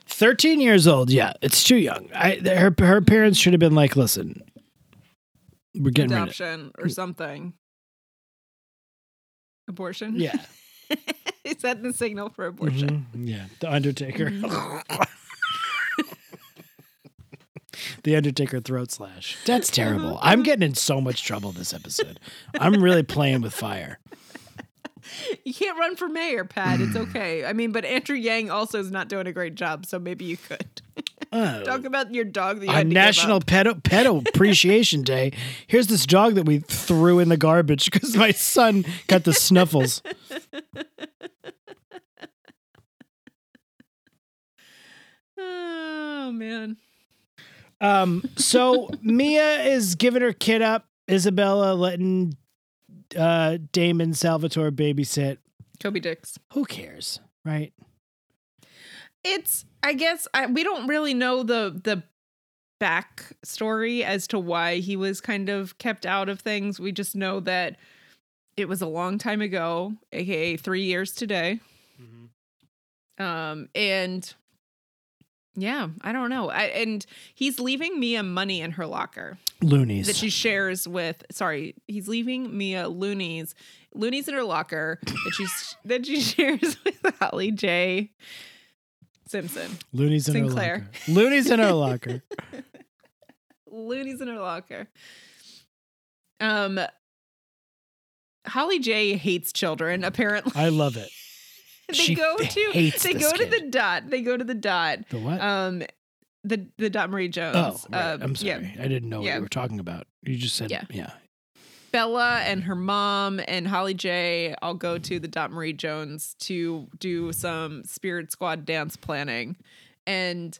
13 years old. Yeah, it's too young. I her her parents should have been like, "Listen, we're getting rid of Adoption or something. Abortion? Yeah. Is that the signal for abortion? Mhm. Yeah, the Undertaker. Mm-hmm. the Undertaker throat slash. That's terrible. I'm getting in so much trouble this episode. I'm really playing with fire. You can't run for mayor, Pat. It's okay. I mean, but Andrew Yang also is not doing a great job, so maybe you could. Oh. Talk about your dog that you had on National. Pedo Pedo Appreciation Day, here's this dog that we threw in the garbage because my son got the snuffles. Oh man. Um, so Mia is giving her kid up. Isabella letting uh, Damon Salvatore babysit. Toby Dix. Who cares, right? It's I guess I, we don't really know the the backstory as to why he was kind of kept out of things. We just know that it was a long time ago, aka three years today. Um, and yeah, I don't know. I, and he's leaving Mia money in her locker Loonies. that she shares with. Sorry, he's leaving Mia loonies, loonies in her locker that she's that she shares with Holly J. Simpson. Loonies in Sinclair. her locker. Loonies in her locker. Loonies in her locker. Um, Holly J hates children. Apparently, I love it. they she go to they go to the dot. They go to the dot. The what? Um, the the dot Marie oh, Jones. right. Um, I'm sorry. Yeah, I didn't know Yeah. what you were talking about. You just said, yeah. Yeah. Bella and her mom and Holly J all go to the Dot Marie Jones to do some Spirit Squad dance planning. And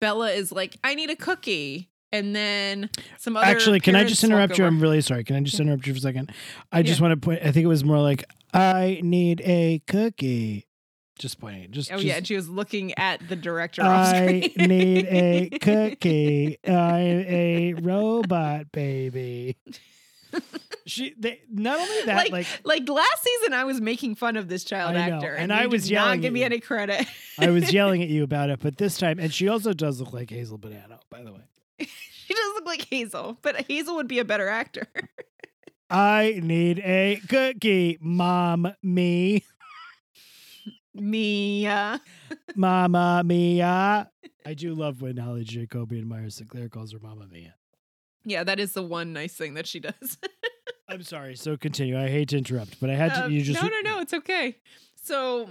Bella is like, I need a cookie. And then some other Actually, can I just interrupt you? over. I'm really sorry. Can I just interrupt you for a second? I just Yeah. want to point. I think it was more like, I need a cookie. Just pointing. Just. Oh just, yeah, and she was looking at the director I need a cookie. I'm a robot baby. She they not only that like, like, like last season, I was making fun of this child I know, actor, and you I was not yelling give at me any credit. I was yelling at you about it, but this time, and she also does look like Hazel Banana, by the way. she does look like Hazel, but Hazel would be a better actor. I need a cookie, mom, me. Mia. Mama Mia. I do love when Holly Jacoby and Myra Sinclair calls her Mama Mia. Yeah, that is the one nice thing that she does. I'm sorry. So continue. I hate to interrupt, but I had to. Um, you just no, no, no. It's okay. So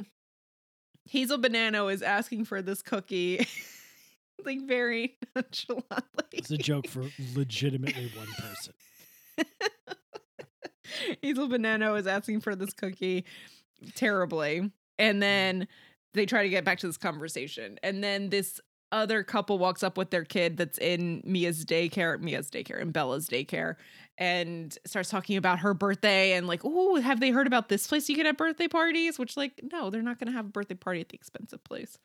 Hazel Banano is asking for this cookie, like very nonchalantly. It's a joke for legitimately one person. Hazel Banano is asking for this cookie terribly. And mm-hmm. then they try to get back to this conversation. And then this other couple walks up with their kid that's in Mia's daycare, Mia's daycare, and Bella's daycare, and starts talking about her birthday and like, oh, have they heard about this place you can have birthday parties? Which, like, no, they're not going to have a birthday party at the expensive place.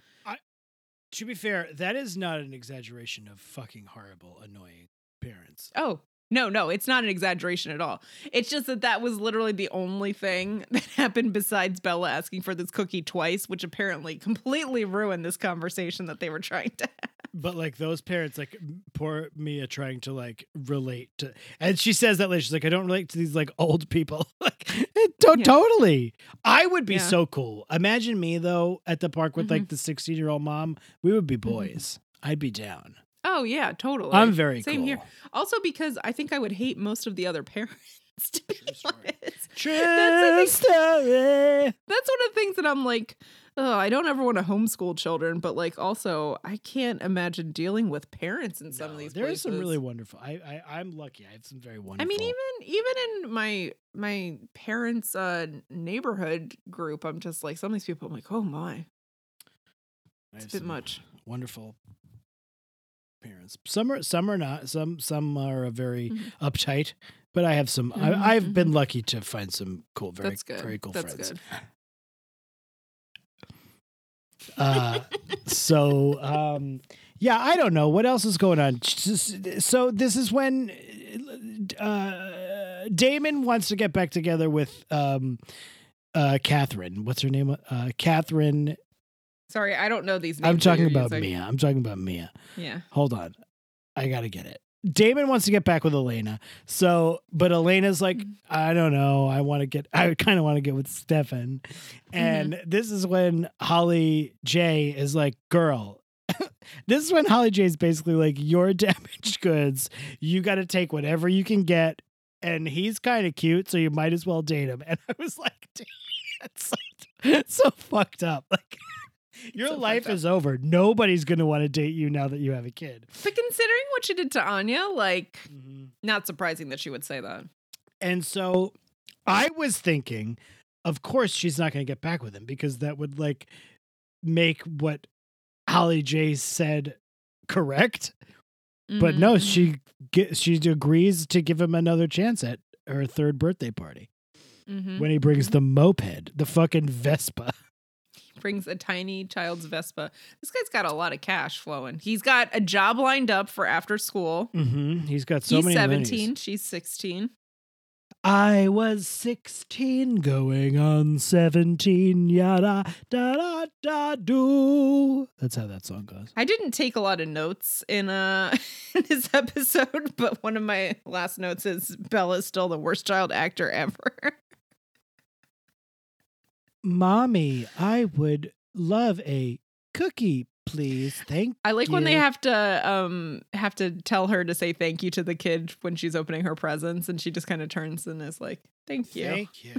To be fair, that is not an exaggeration of fucking horrible, annoying parents. Oh, no, no, it's not an exaggeration at all. It's just that that was literally the only thing that happened besides Bella asking for this cookie twice, which apparently completely ruined this conversation that they were trying to have. But like those parents, like poor Mia trying to like relate to, and she says that later. She's like, I don't relate to these like old people. like, Yeah. totally. I would be Yeah. so cool. Imagine me though at the park with Mm-hmm. like the 16 year old mom. We would be boys. I'd be down. Oh, yeah, totally. I'm very Same cool. here. Also, because I think I would hate most of the other parents, to be True story. honest. True That's story. That's one of the things that I'm like, oh, I don't ever want to homeschool children, but like also, I can't imagine dealing with parents in some of these there are some really wonderful. I, I I'm lucky. I have some very wonderful. I mean, even even in my my parents' uh, neighborhood group, I'm just like some of these people. I'm like, oh my, I it's have a bit much. Wonderful parents. Some are some are not. Some some are very Mhm. uptight. But I have some. Mhm, I, I've been lucky to find some cool, very That's good. very cool That's friends. good. Uh, so um, yeah, I don't know what else is going on. So this is when uh, Damon wants to get back together with um, uh, Catherine. What's her name? Uh, Catherine. Sorry, I don't know these names. I'm talking about. Mia. I'm talking about Mia. Yeah. Hold on. I got to get it. Damon wants to get back with Elena. So, but Elena's like, Mhm. I don't know. I want to get, I kind of want to get with Stefan. And this is when Holly J is like, girl, this is when Holly J is basically like, you're damaged goods. You got to take whatever you can get. And he's kind of cute. So you might as well date him. And I was like, damn, that's so, that's so fucked up. Like, your So life is over. Nobody's going to want to date you now that you have a kid. But considering what she did to Anya, like, Mm-hmm. not surprising that she would say that. And so I was thinking, of course, she's not going to get back with him because that would like make what Holly J said correct. But Mhm, no, mhm. she she agrees to give him another chance at her third birthday party Mhm. when he brings the moped, the fucking Vespa. brings a tiny child's Vespa. This guy's got a lot of cash flowing. He's got a job lined up for after school. Mm-hmm. He's got so many. He's 17, minis. she's 16. I was 16 going on 17. Yada da da da do. That's how that song goes. I didn't take a lot of notes in uh in this episode, but one of my last notes is Bella's still the worst child actor ever. Mommy, I would love a cookie, please. Thank I like when they have to um have to tell her to say thank you to the kid when she's opening her presents and she just kind of turns and is like, "Thank you." Thank you.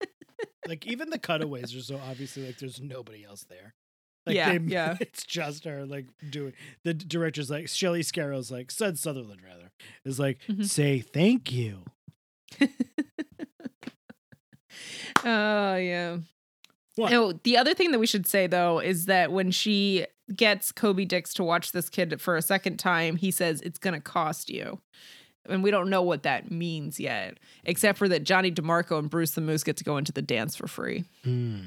like even the cutaways are so obviously like there's nobody else there. Like Yeah, they, yeah. It's just her like doing the director's like Shelley Scarrow's like Sudz Sutherland rather is like Mhm. say thank you. Oh yeah. What? Oh, the other thing that we should say though is that when she gets Kobe Dix to watch this kid for a second time, he says it's going to cost you. And we don't know what that means yet, except for that Johnny DiMarco and Bruce the Moose get to go into the dance for free. Hmm.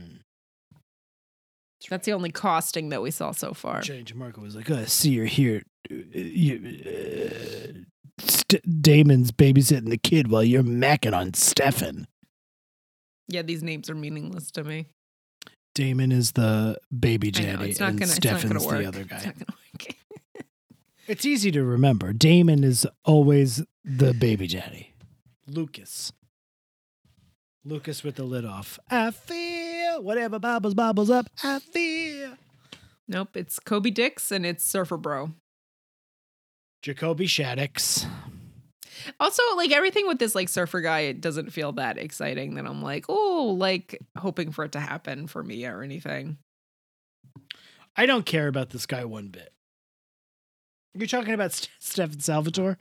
That's the only costing that we saw so far. Johnny DiMarco was like, "I see you're here. Uh, you, uh, St- Damon's babysitting the kid while you're macking on Stefan." Yeah, these names are meaningless to me. Damon is the baby I know, daddy, it's not and gonna, it's not Stefan's the other It's guy. not gonna work. It's easy to remember. Damon is always the baby daddy. Lucas. Lucas with the lid off. I feel whatever bubbles bubbles up. I feel. Nope, it's Kobe Dix and it's Surfer Bro. Jacoby Shaddix. Also, like everything with this like surfer guy, it doesn't feel that exciting that I'm like, oh, like hoping for it to happen for me or anything. I don't care about this guy one bit. You're talking about St- Stefan Salvatore?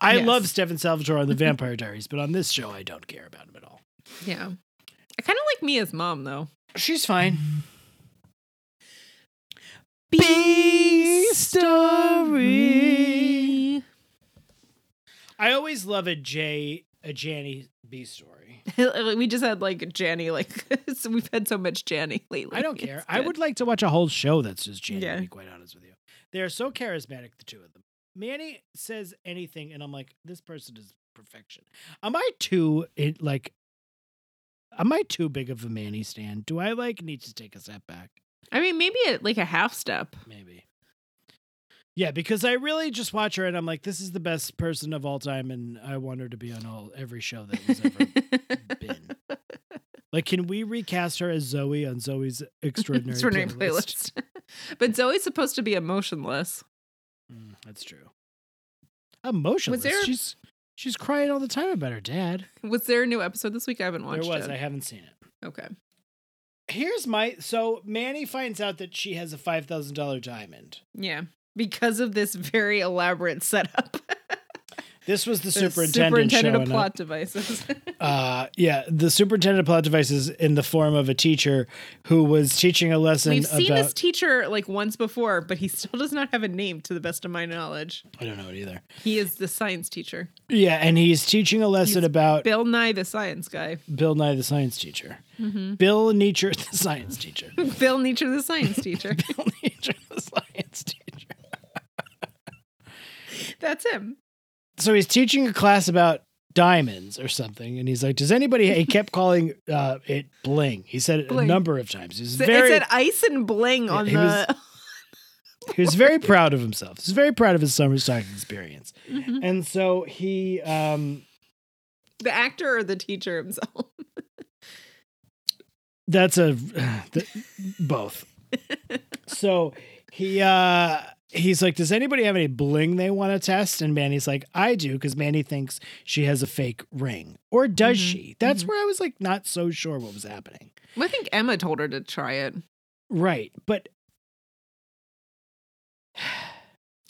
I Yes. love Stefan Salvatore on The Vampire Diaries, but on this show, I don't care about him at all. Yeah. I kind of like Mia's mom though. She's fine. B story. I always love a J, a Janny B story. we just had like Janny, like so we've had so much Janny lately. I don't care. I would like to watch a whole show that's just Janny, Yeah. to be quite honest with you. They are so charismatic, the two of them. Manny says anything, and I'm like, this person is perfection. Am I too it like am I too big of a Manny stand? Do I like need to take a step back? I mean, maybe a, like a half step. Maybe. Yeah, because I really just watch her and I'm like, this is the best person of all time, and I want her to be on all every show that was ever been. Like, can we recast her as Zoe on Zoe's extraordinary, Extraordinary playlist? playlist. but Zoe's supposed to be emotionless. Mm, that's true. Emotionless. there- She's she's crying all the time about her dad. Was there a new episode this week? I haven't watched it. there was. it. I haven't seen it. okay. Here's my so Manny finds out that she has a five thousand dollar diamond. Yeah. Because of this very elaborate setup. This was the, The superintendent, superintendent of plot up. devices. Uh, yeah, the superintendent of plot devices in the form of a teacher who was teaching a lesson We've seen about. this teacher like once before, but he still does not have a name to the best of my knowledge. I don't know it either. He is the science teacher. Yeah, and he's teaching a lesson He's about Bill Nye the science guy. Bill Nye the science teacher. Mm-hmm. Bill Nietzsche the science teacher. Bill Nietzsche the science teacher. Bill Nietzsche the science teacher. That's him. so he's teaching a class about diamonds or something, and he's like, "Does anybody?" He kept calling uh, it bling. He said it a number of times. He's So very, it said ice and bling on he the. was- he was very proud of himself. He's very proud of his summer stock experience, Mhm. and so he, um, The actor or the teacher himself? that's a the, both. so he, uh, he's like, "Does anybody have any bling they want to test?" And Manny's like, "I do," because Manny thinks she has a fake ring, or does Mhm. she? That's Mhm. where I was like, not so sure what was happening. Well, I think Emma told her to try it. Right, but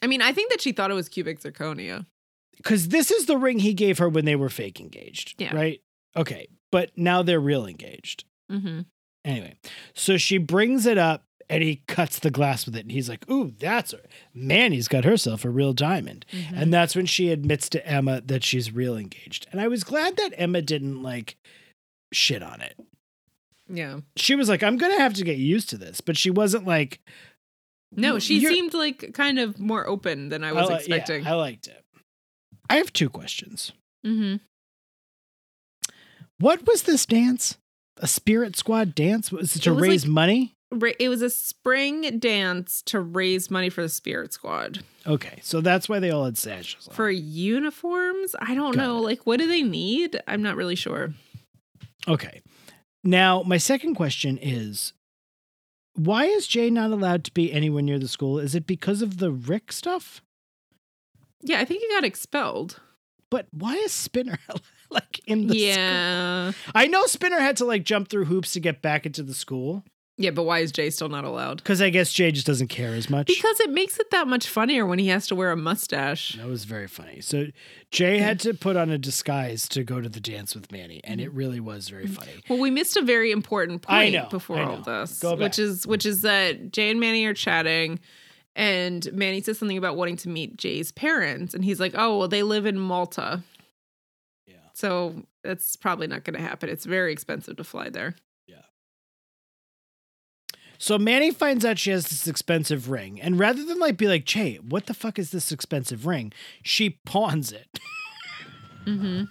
I mean, I think that she thought it was cubic zirconia. because this is the ring he gave her when they were fake engaged. Yeah. Right. Okay, but now they're real engaged. Mm-hmm. Anyway, so she brings it up and he cuts the glass with it, and he's like, "Ooh, that's her. Manny's got herself a real diamond." Mm-hmm. And that's when she admits to Emma that she's real engaged. And I was glad that Emma didn't like shit on it. Yeah. She was like, "I'm gonna have to get used to this," but she wasn't like, No, she seemed like kind of more open than I was li- yeah, expecting. I liked it. I have two questions. mm-hmm. What was this dance? A spirit squad dance? Was it to It was raise like- money? It was a spring dance to raise money for the Spirit Squad Okay, so that's why they all had sashes. On. for uniforms. I don't Got know. it. Like, what do they need? I'm not really sure. okay, now my second question is, why is Jay not allowed to be anywhere near the school? Is it because of the Rick stuff? Yeah, I think he got expelled. But why is Spinner like in the school? yeah, I know Spinner had to like jump through hoops to get back into the school yeah. But why is Jay still not allowed? because I guess Jay just doesn't care as much. Because it makes it that much funnier when he has to wear a mustache. that was very funny. So Jay had to put on a disguise to go to the dance with Manny, and it really was very funny. Well, we missed a very important point know, before all this, Go back. which is which is that Jay and Manny are chatting, and Manny says something about wanting to meet Jay's parents, and he's like, "Oh, well, they live in Malta, Yeah. so that's probably not going to happen. It's very expensive to fly there." So Manny finds out she has this expensive ring, and rather than like be like, Jay, what the fuck is this expensive ring? She pawns it. Mm-hmm.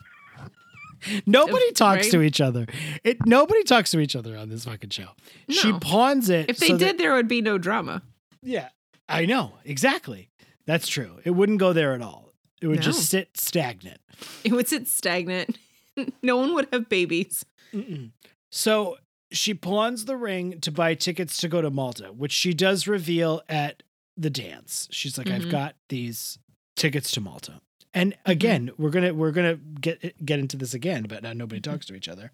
Nobody If- talks right? to each other. It nobody talks to each other on this fucking show. She pawns it. If they so did, that- there would be no drama. yeah, I know exactly. That's true. It wouldn't go there at all. It would No. just sit stagnant. It would sit stagnant. no one would have babies. Mm-mm. So she pawns the ring to buy tickets to go to Malta, which she does reveal at the dance. She's like, "I've Mhm. got these tickets to Malta." And again, we're gonna we're gonna get get into this again, but now nobody talks to each other.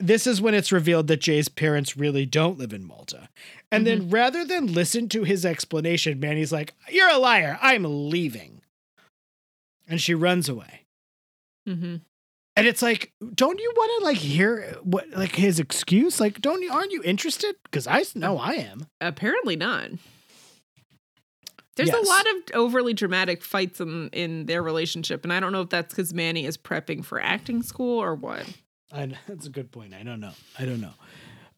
This is when it's revealed that Jay's parents really don't live in Malta. And then rather than listen to his explanation, Manny's like, You're a liar. I'm leaving. And she runs away. Mm-hmm. And it's like, don't you want to like hear what like his excuse? Like, don't you aren't you interested? Because I know I am. Apparently not. There's Yes. a lot of overly dramatic fights in in their relationship, and I don't know if that's because Manny is prepping for acting school or what. I, that's a good point. I don't know. I don't know.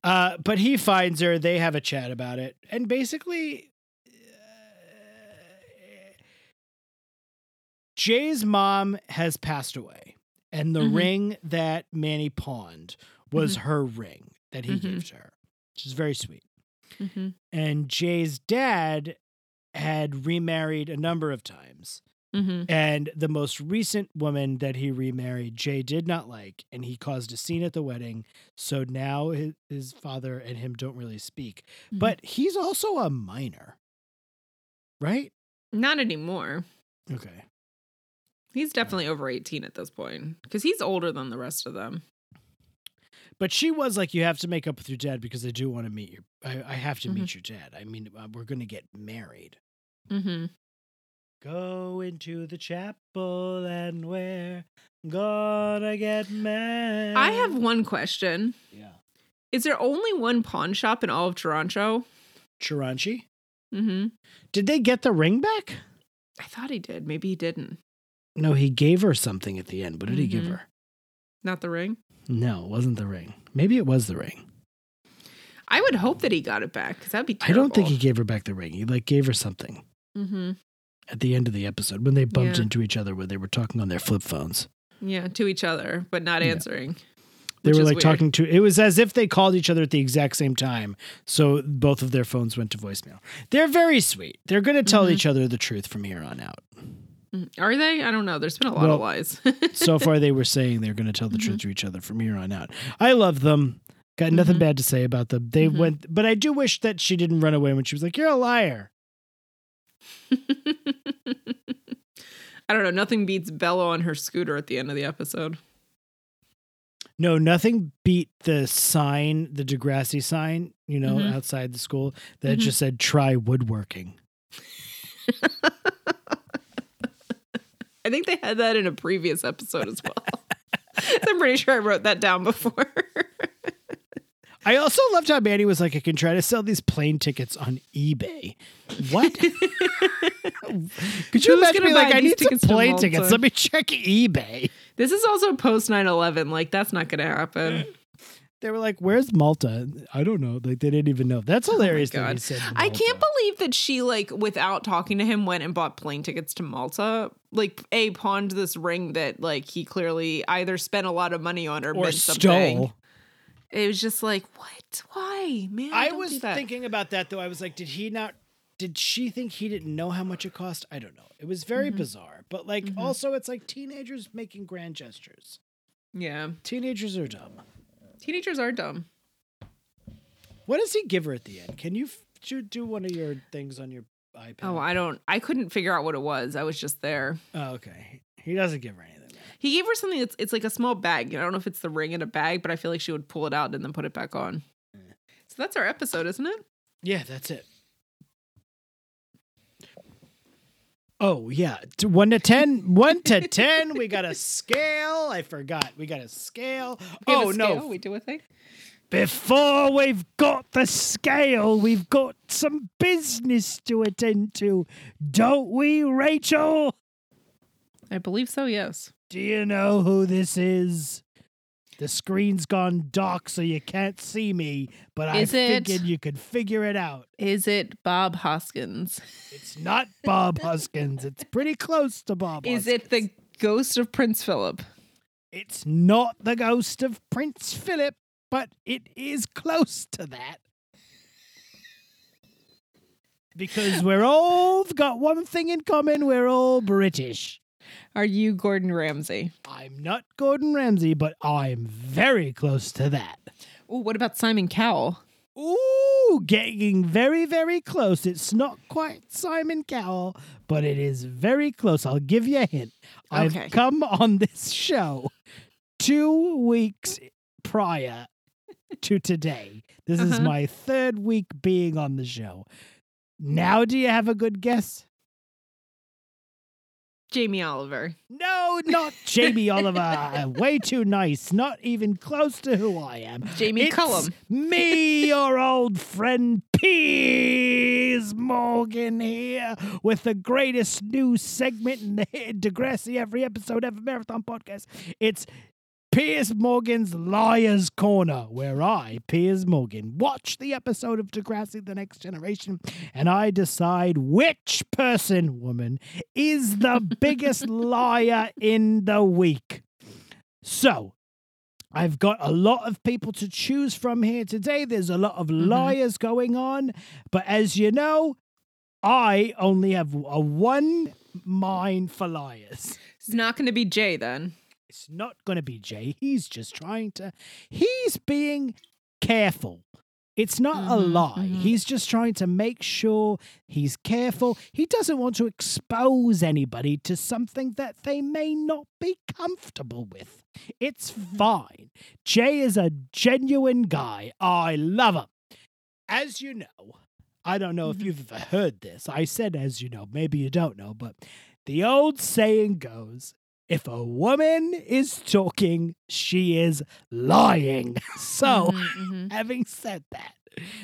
Uh, but he finds her. They have a chat about it, and basically, uh, Jay's mom has passed away, and the Mhm. ring that Manny pawned was her ring that he Mhm. gave to her, which is very sweet. Mm-hmm. And Jay's dad had remarried a number of times. Mm-hmm. And the most recent woman that he remarried, Jay did not like, and he caused a scene at the wedding. So now his, his father and him don't really speak. Mhm. But he's also a minor, right? Not anymore. Okay. He's definitely over 18 at this point because he's older than the rest of them. But she was like, You have to make up with your dad because I do want to meet your, I, I have to Mm-hmm. meet your dad. I mean, uh, we're going to get married. Mm-hmm. Go into the chapel and we're gonna get married. I have one question. Yeah. Is there only one pawn shop in all of Toronto? Chiranchi? Mm-hmm. Did they get the ring back? I thought he did. Maybe he didn't. No, he gave her something at the end. What did he give Mhm. her? Not the ring. No, it wasn't the ring. Maybe it was the ring. I would hope that he got it back because that'd be I don't think he gave her back the ring. He like gave her something Mm-hmm. at the end of the episode when they bumped Yeah. into each other when they were talking on their flip phones. Yeah, to each other, but not Yeah. answering. They were like weird. talking to it was as if they called each other at the exact same time. So both of their phones went to voicemail. They're very sweet. They're going to tell Mhm. each other the truth from here on out. Mm, Are they? I don't know. There's been a lot Well, of lies. So far they were saying they're going to tell the truth Mm-hmm. to each other from here on out. I love them. Got nothing Mhm. bad to say about them. They Mhm. went but I do wish that she didn't run away when she was like, "You're a liar." I don't know. Nothing beats Bella on her scooter at the end of the episode. No, nothing beat the sign, the Degrassi sign, you know, Mhm. outside the school that Mhm. just said try woodworking. I think they had that in a previous episode as well. so I'm pretty sure I wrote that down before. I also loved how Manny was like, I can try to sell these plane tickets on eBay. What? Could you Who's imagine me like, I need some tickets to plane Malta?" tickets. Let me check eBay. this is also post 9 11. Like, that's not going to happen. They were like, Where's Malta? I don't know. Like they didn't even know. That's hilarious that he Oh God. said. I can't believe that she, like, without talking to him, went and bought plane tickets to Malta. Like, A, pawned this ring that, like, he clearly either spent a lot of money on or, or meant something. stole. It was just like, what? Why? Man, I was thinking about that though. I was like, did he not? Did she think he didn't know how much it cost? I don't know. It was very Mhm. bizarre. But like, Mhm. also, it's like teenagers making grand gestures. Yeah. Teenagers are dumb. Teenagers are dumb. What does he give her at the end? Can you f- do, do one of your things on your iPad? Oh, I don't, I couldn't figure out what it was. I was just there. Oh, okay. He doesn't give her anything. There. He gave her something that's, it's like a small bag. I don't know if it's the ring in a bag, but I feel like she would pull it out and then put it back on. Yeah. So that's our episode, isn't it? Yeah, that's it. Oh yeah, one to ten. One to ten. We got a scale. I forgot. We got a scale. We have a oh no! We do a thing. Before we've got the scale, we've got some business to attend to, don't we, Rachel? I believe so, yes. Do you know who this is? The screen's gone dark, so you can't see me, but Is I it- figured you could figure it out. Is it Bob Hoskins? It's not Bob Hoskins. It's pretty close to Bob. Is Hoskins. it the ghost of Prince Philip? It's not the ghost of Prince Philip, but it is close to that. Because we're all got one thing in common, we're all British. Are you Gordon Ramsay? I'm not Gordon Ramsay, but I'm very close to that. Oh, what about Simon Cowell? Ooh, getting very, very close. It's not quite Simon Cowell, but it is very close. I'll give you a hint. Okay. I've come on this show two weeks prior to today. This is Uh-huh. my third week being on the show. Now, do you have a good guess? Jamie Oliver. No, not Jamie Oliver. Way too nice. Not even close to who I am. Jamie It's Cullum. Me, your old friend Piers Morgan here with the greatest new segment in the Degrassi every episode ever marathon podcast. It's Piers Morgan's Liar's Corner, where I, Piers Morgan, watch the episode of Degrassi The Next Generation and I decide which person, woman, is the biggest liar in the week. So, I've got a lot of people to choose from here today. There's a lot of Mhm. liars going on. But as you know, I only have a one mind for liars. It's not going to be Jay then. It's not going to be Jay. He's just trying to, he's being careful. It's not a Mhm, lie. mhm. He's just trying to make sure he's careful. He doesn't want to expose anybody to something that they may not be comfortable with. It's fine. Jay is a genuine guy. I love him. As you know, I don't know if Mhm. you've ever heard this. I said, as you know, maybe you don't know, but the old saying goes if a woman is talking, she is lying. So, Mhm, mhm. having said that,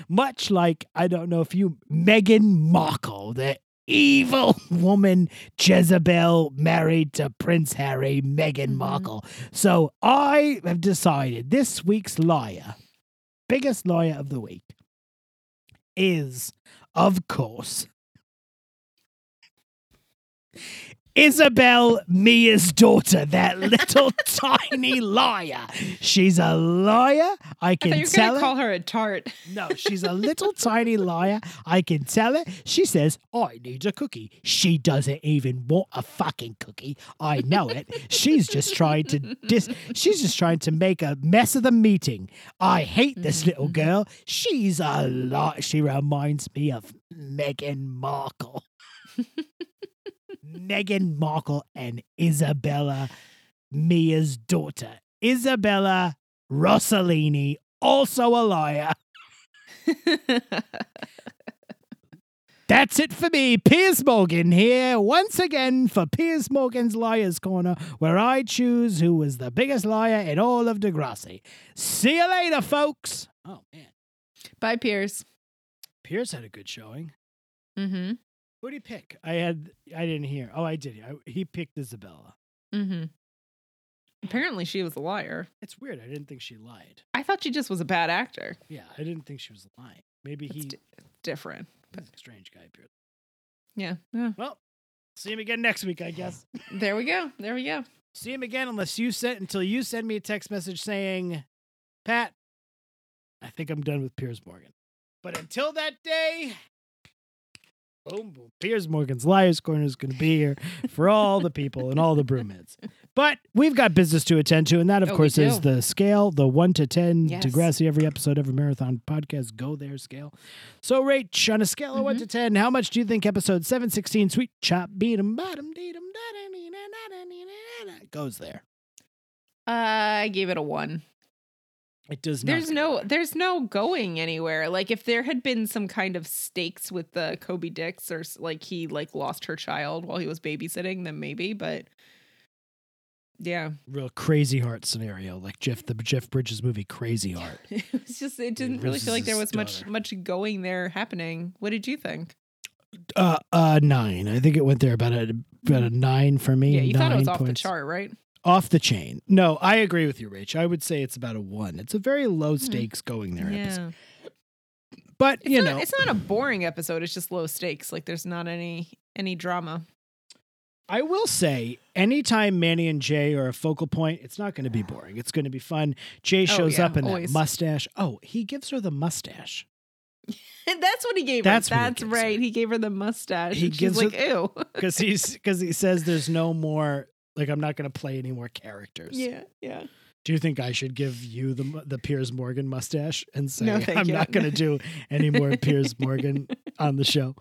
much like I don't know if you Meghan Markle, the evil woman Jezebel married to Prince Harry, Meghan Mhm. Markle. So I have decided this week's liar, biggest liar of the week, is of course Isabel Mia's daughter, that little tiny liar. She's a liar. I I can thought you tell going to call her a tart. No, she's a little tiny liar. I can tell it. She says, I need a cookie. She doesn't even want a fucking cookie. I know it. She's just trying to dis she's just trying to make a mess of the meeting. I hate this little Mhm. girl. She's a lot. She reminds me of Meghan Markle. Meghan Markle and Isabella, Mia's daughter. Isabella Rossellini, also a liar. That's it for me, Piers Morgan here once again for Piers Morgan's Liars Corner, where I choose who was the biggest liar in all of Degrassi. See you later, folks. Oh man, Bye, Piers. Piers had a good showing. Mm-hmm. Who did he pick? I had, I didn't hear. Oh, I did. I, he picked Isabella. Mm-hmm. Apparently, she was a liar. It's weird. I didn't think she lied. I thought she just was a bad actor. Yeah, I didn't think she was lying. Maybe It's he. di- different. A strange guy. Yeah. yeah. Well, see him again next week, I guess. There we go. There we go. see him again unless you send until you send me a text message saying, Pat, I think I'm done with Piers Morgan. But until that day, boom, boom. Piers Morgan's Liars Corner is going to be here for all the people and all the broomheads. But we've got business to attend to, and that, of Oh, course, is the scale, the one to ten Yes. Degrassi every episode, every marathon podcast. Go there scale. So, Rach, on a scale of one Mhm. to ten, how much do you think episode seven sixteen, Sweet Chop, Beat 'em, Bottom, Deed 'em, goes there? Uh, I gave it a one. It does not. There's no, there's no going anywhere. Like if there had been some kind of stakes with the Kobe Dix, or like he like lost her child while he was babysitting, then maybe. But yeah, real crazy heart scenario, like Jeff the Jeff Bridges movie Crazy Heart. it was just, it didn't really feel like there was much, daughter. much going there happening. What did you think? Uh, uh, nine. I think it went there about a about a nine for me. Yeah, you thought it was off the chart, right? Off the chain. No, I agree with you, Rach. I would say it's about a one. It's a very low Hmm. stakes going there episode. Yeah, But it's you not, know, it's not a boring episode. It's just low stakes. Like there's not any any drama. I will say, anytime Manny and Jay are a focal point, it's not going to be boring. It's going to be fun. Jay Oh, shows yeah, up in always. that mustache. Oh, he gives her the mustache. That's what he gave That's her. what he That's right. her. He gave her the mustache. He gives her- like, ew. because he's because he says there's no more like I'm not going to play any more characters. yeah, yeah. Do you think I should give you the the Piers Morgan mustache and say No, I'm you. not going to do any more Piers Morgan on the show?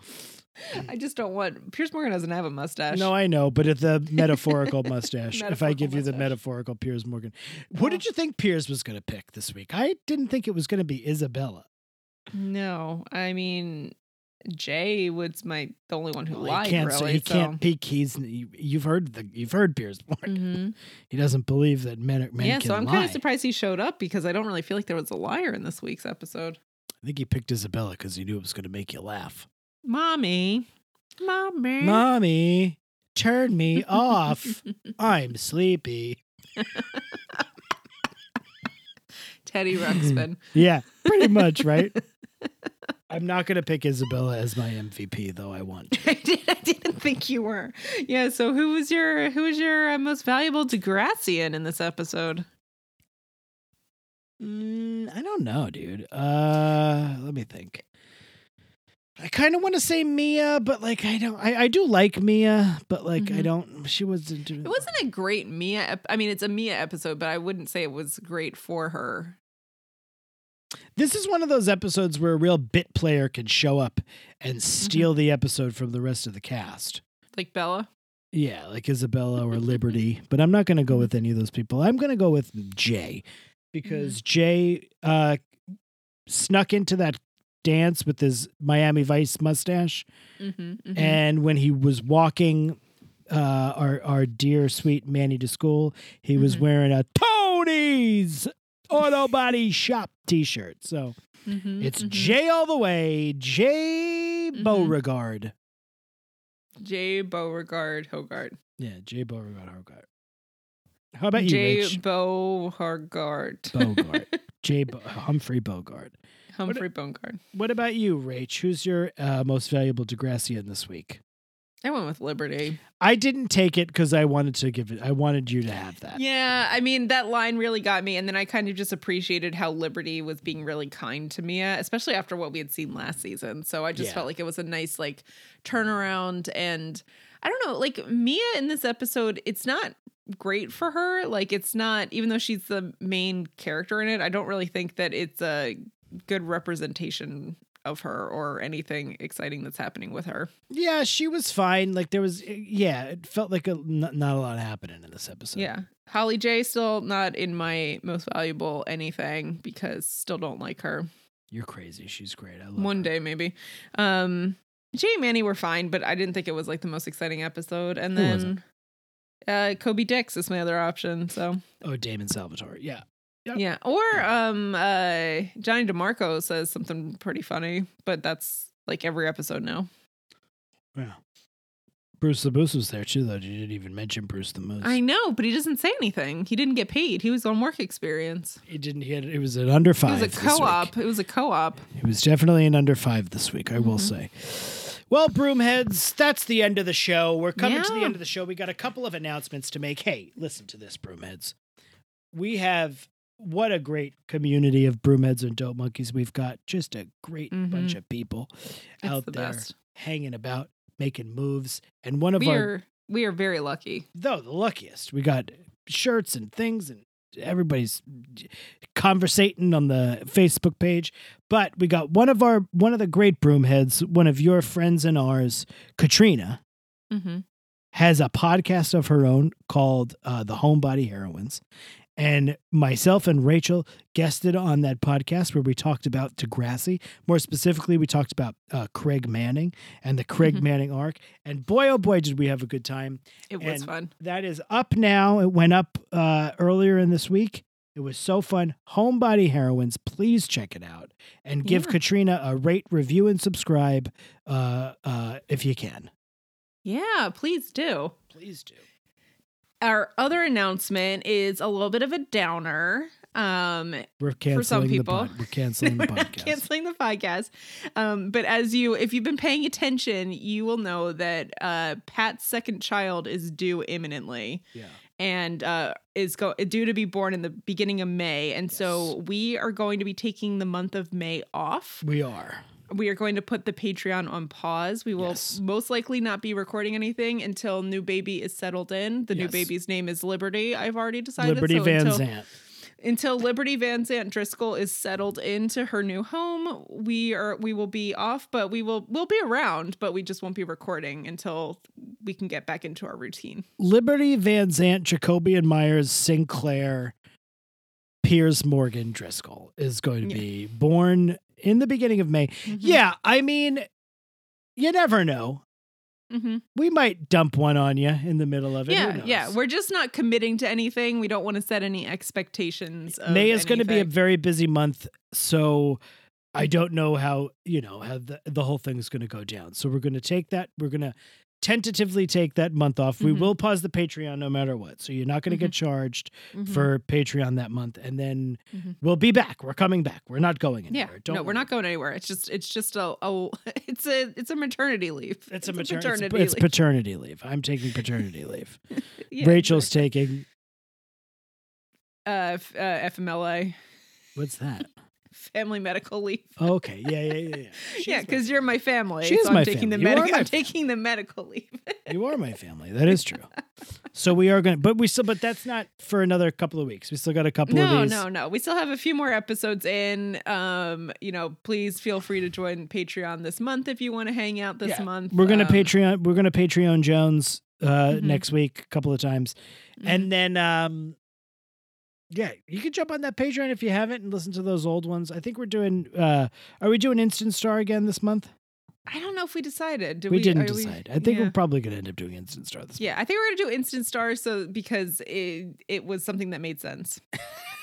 I just don't want. Piers Morgan doesn't have a mustache. No, I know, but it's the metaphorical mustache. if I Metaphorical give you the metaphorical Piers Morgan, what did you think Piers was going to pick this week? I didn't think it was going to be Isabella. no. I mean, Jay was my the only one who Well, lied. he can't really, say he so. can't peek. He's you, you've heard the you've heard Piers Morgan. Mhm. He doesn't believe that men, men Yeah, so I'm kind of surprised he showed up because I don't really feel like there was a liar in this week's episode. I think he picked Isabella because he knew it was going to make you laugh. Mommy, mommy, Mommy, turn me off. I'm sleepy. Teddy Ruxpin. Yeah, pretty much, right? I'm not going to pick Isabella as my MVP, though I want to. I, did, I didn't think you were. Yeah. So who was your who was your uh, most valuable Degrassian in this episode? Mm, I don't know, dude. Uh, let me think. I kind of want to say Mia, but like I don't. I, I do like Mia, but like I Mhm. don't. She wasn't. It wasn't a great Mia. Ep- I mean, it's a Mia episode, but I wouldn't say it was great for her. This is one of those episodes where a real bit player can show up and steal the episode from the rest of the cast. Like Bella. Yeah, like Isabella or Liberty. but I'm not going to go with any of those people. I'm going to go with Jay because Jay uh, snuck into that dance with his Miami Vice mustache. Mm-hmm, And when he was walking uh, our, our dear, sweet Manny to school, he was wearing a Tony's Auto Body Shop t shirt. So mm-hmm, it's Jay all the way, Jay Mhm. Beauregard. Jay Beauregard Hogard. Yeah, Jay Beauregard. Hogard. How about you, Jay Rich? Beauregard. Bogart. Jay Bo- Humphrey Bogart. Humphrey Bogart. What about you, Rach? Who's your uh, most valuable Degrassian this week? I went with Liberty. I didn't take it because I wanted to give it. I wanted you to have that. Yeah, I mean that line really got me, and then I kind of just appreciated how Liberty was being really kind to Mia, especially after what we had seen last season. So I just Yeah. felt like it was a nice like turnaround, and I don't know, like Mia in this episode, it's not great for her. Like it's not, even though she's the main character in it, I don't really think that it's a good representation of her or anything exciting that's happening with her. Yeah, she was fine. Like there was, yeah, it felt like a, not, not a lot happening in this episode. Yeah. Holly J still not in my most valuable anything because still don't like her. you're crazy. She's great. I love One her. day maybe. Um Jay and Manny were fine, but I didn't think it was like the most exciting episode. And then uh Kobe Dix is my other option. So Oh, Damon Salvatore. Yeah, Yep. yeah. Or um uh Johnny DiMarco says something pretty funny, but that's like every episode now. yeah. Bruce the Moose was there too, though. You didn't even mention Bruce the Moose. I know, but he doesn't say anything. He didn't get paid. He was on work experience. He didn't. He had. It was an under five. It was a co-op. It was a co-op. It was definitely an under five this week, I will Mhm. say. Well, Broomheads, that's the end of the show. We're coming to the end of the show. We got a couple of announcements to make. Hey, listen to this, Broomheads. We have what a great community of Broomheads and Dope Monkeys. We've got just a great bunch of people It's out the there best. hanging about, making moves. And one of We our are we are very lucky. though the luckiest. We got shirts and things and everybody's conversating on the Facebook page. But we got one of our one of the great broomheads, one of your friends and ours, Katrina, Mm-hmm. has a podcast of her own called uh, The Homebody Heroines. And myself and Rachel guested on that podcast where we talked about Degrassi. More specifically, we talked about uh, Craig Manning and the Craig Mhm. Manning arc. And boy, oh boy, did we have a good time. It was And- fun. That is up now. It went up uh, earlier in this week. It was so fun. Homebody Heroines, please check it out and give Yeah. Katrina a rate, review, and subscribe uh, uh, if you can. Yeah, please do. Please do. Our other announcement is a little bit of a downer. Um, We're canceling some the people. pod- We're canceling the podcast. canceling the podcast. Um, but as you, if you've been paying attention, you will know that uh, Pat's second child is due imminently. yeah. and uh, is go- due to be born in the beginning of May. And so we are going to be taking the month of May off. We are. We are going to put the Patreon on pause. We will Yes. most likely not be recording anything until new baby is settled in. The new baby's name is Liberty. I've already decided. Liberty So Van until- Zant. until Liberty Van Zant Driscoll is settled into her new home, we are we will be off, but we will we'll be around, but we just won't be recording until we can get back into our routine. Liberty Van Zant, Jacobian Myers, Sinclair, Piers Morgan Driscoll is going to Yeah. be born in the beginning of May. Mhm. Yeah, I mean, you never know. hmm We might dump one on you in the middle of it. Yeah, yeah. We're just not committing to anything. We don't want to set any expectations. Of May is going to be a very busy month, so I don't know how you know how the the whole thing is going to go down. So we're going to take that. We're going to tentatively take that month off. We Mhm. will pause the Patreon no matter what. So you're not going to get charged Mhm. for Patreon that month, and then Mhm. we'll be back. We're coming back. We're not going yeah. anywhere. Don't no, we're not going anywhere. It's just it's just a, a it's a it's a maternity leave. It's, a, mater- maternity it's, it's leave. paternity leave. I'm taking paternity leave. Yeah, Rachel's exactly. taking. uh, f- uh, FMLA, What's that? Family medical leave. Okay. Yeah. Yeah. Yeah. Yeah. She's yeah, because you're my family. She is so I'm my taking family. the You are medical. my I'm taking the medical leave. You are my family. That is true. So we are going to, but we still, but that's not for another couple of weeks. We still got a couple no, of these. no, no. No. We still have a few more episodes in. Um, you know, please feel free to join Patreon this month if you want to hang out this Yeah. month. We're going to Um, Patreon, we're going to Patreon Jones uh, Mhm. next week a couple of times. And then, um, yeah, you can jump on that Patreon if you haven't and listen to those old ones. I think we're doing, uh, are we doing Instant Star again this month? I don't know if we decided. Did we, we, didn't are we- decide. I think yeah. we're probably going to end up doing Instant Star this month. Yeah, I think we're gonna do instant Star so because it it was something that made sense.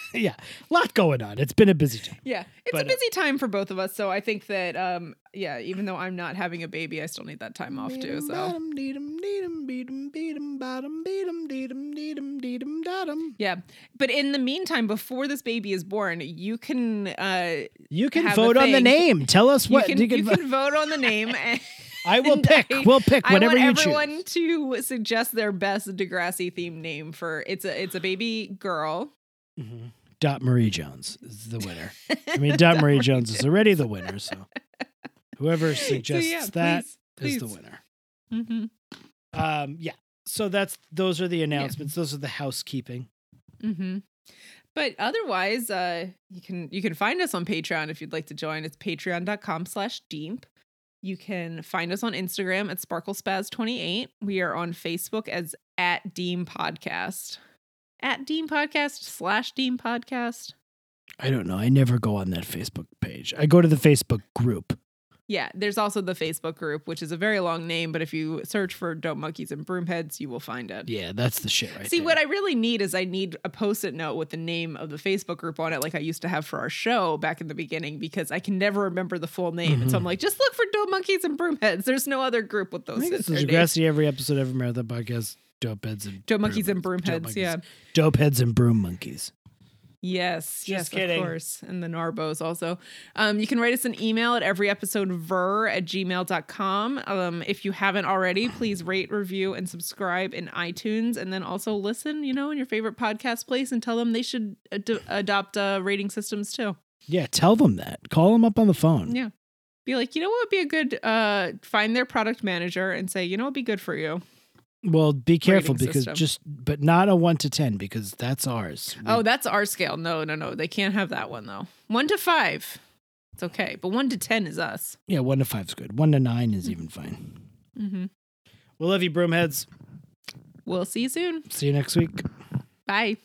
yeah. A lot going on. It's been a busy time. Yeah, it's But, a uh, busy time for both of us. So I think that um yeah, even though I'm not having a baby, I still need that time off too. So yeah, but in the meantime, before this baby is born, you can uh You can vote on the name. Tell us what you can, you vo- can vote on the name. And I will pick. I- we'll pick whatever you choose. I you want everyone to suggest their best Degrassi themed name for it's a it's a baby girl. Mhm. Dot Marie Jones is the winner. I mean, Dot Marie Jones is already the winner, so whoever suggests yeah, that is please, the please. winner. hmm Um, yeah. So that's those are the announcements. Those are the housekeeping. hmm But otherwise, uh, you can you can find us on Patreon if you'd like to join. It's patreon.com slash deep. You can find us on Instagram at sparklespazz28. We are on Facebook as at DEEEM Podcast. At Dean Podcast slash Dean Podcast. I don't know. I never go on that Facebook page. I go to the Facebook group. Yeah, there's also the Facebook group, which is a very long name, but if you search for Dope Monkeys and Broomheads, you will find it. Yeah, that's the shit right See, there. what I really need is I need a post-it note with the name of the Facebook group on it, like I used to have for our show back in the beginning, because I can never remember the full name. And so I'm mm-hmm. like, just look for Dope Monkeys and Broomheads. There's no other group with those. I think it's their the names. Degrassi every episode ever marathon podcast. Dope heads and Dope Monkeys and Broom- Dope Broomheads. Monkeys. Yeah. Dope heads and broom monkeys. Yes. yes, kidding. of course. And the Narbos also. Um, you can write us an email at every episode ver at gmail.com. Um, if you haven't already, please rate, review, and subscribe in iTunes. And then also listen, you know, in your favorite podcast place and tell them they should ad- adopt uh, rating systems too. Yeah, tell them that. Call them up on the phone. Yeah. Be like, you know what would be a good uh find their product manager and say, you know what would be good for you. Well, be careful because system. just, but not a one to 10 because that's ours. We- Oh, that's our scale. No, no, no. They can't have that one though. One to five. It's okay. But one to ten is us. yeah, one to five is good. One to nine is even fine. Mm-hmm. We love you, broomheads. We'll see you soon. See you next week. Bye.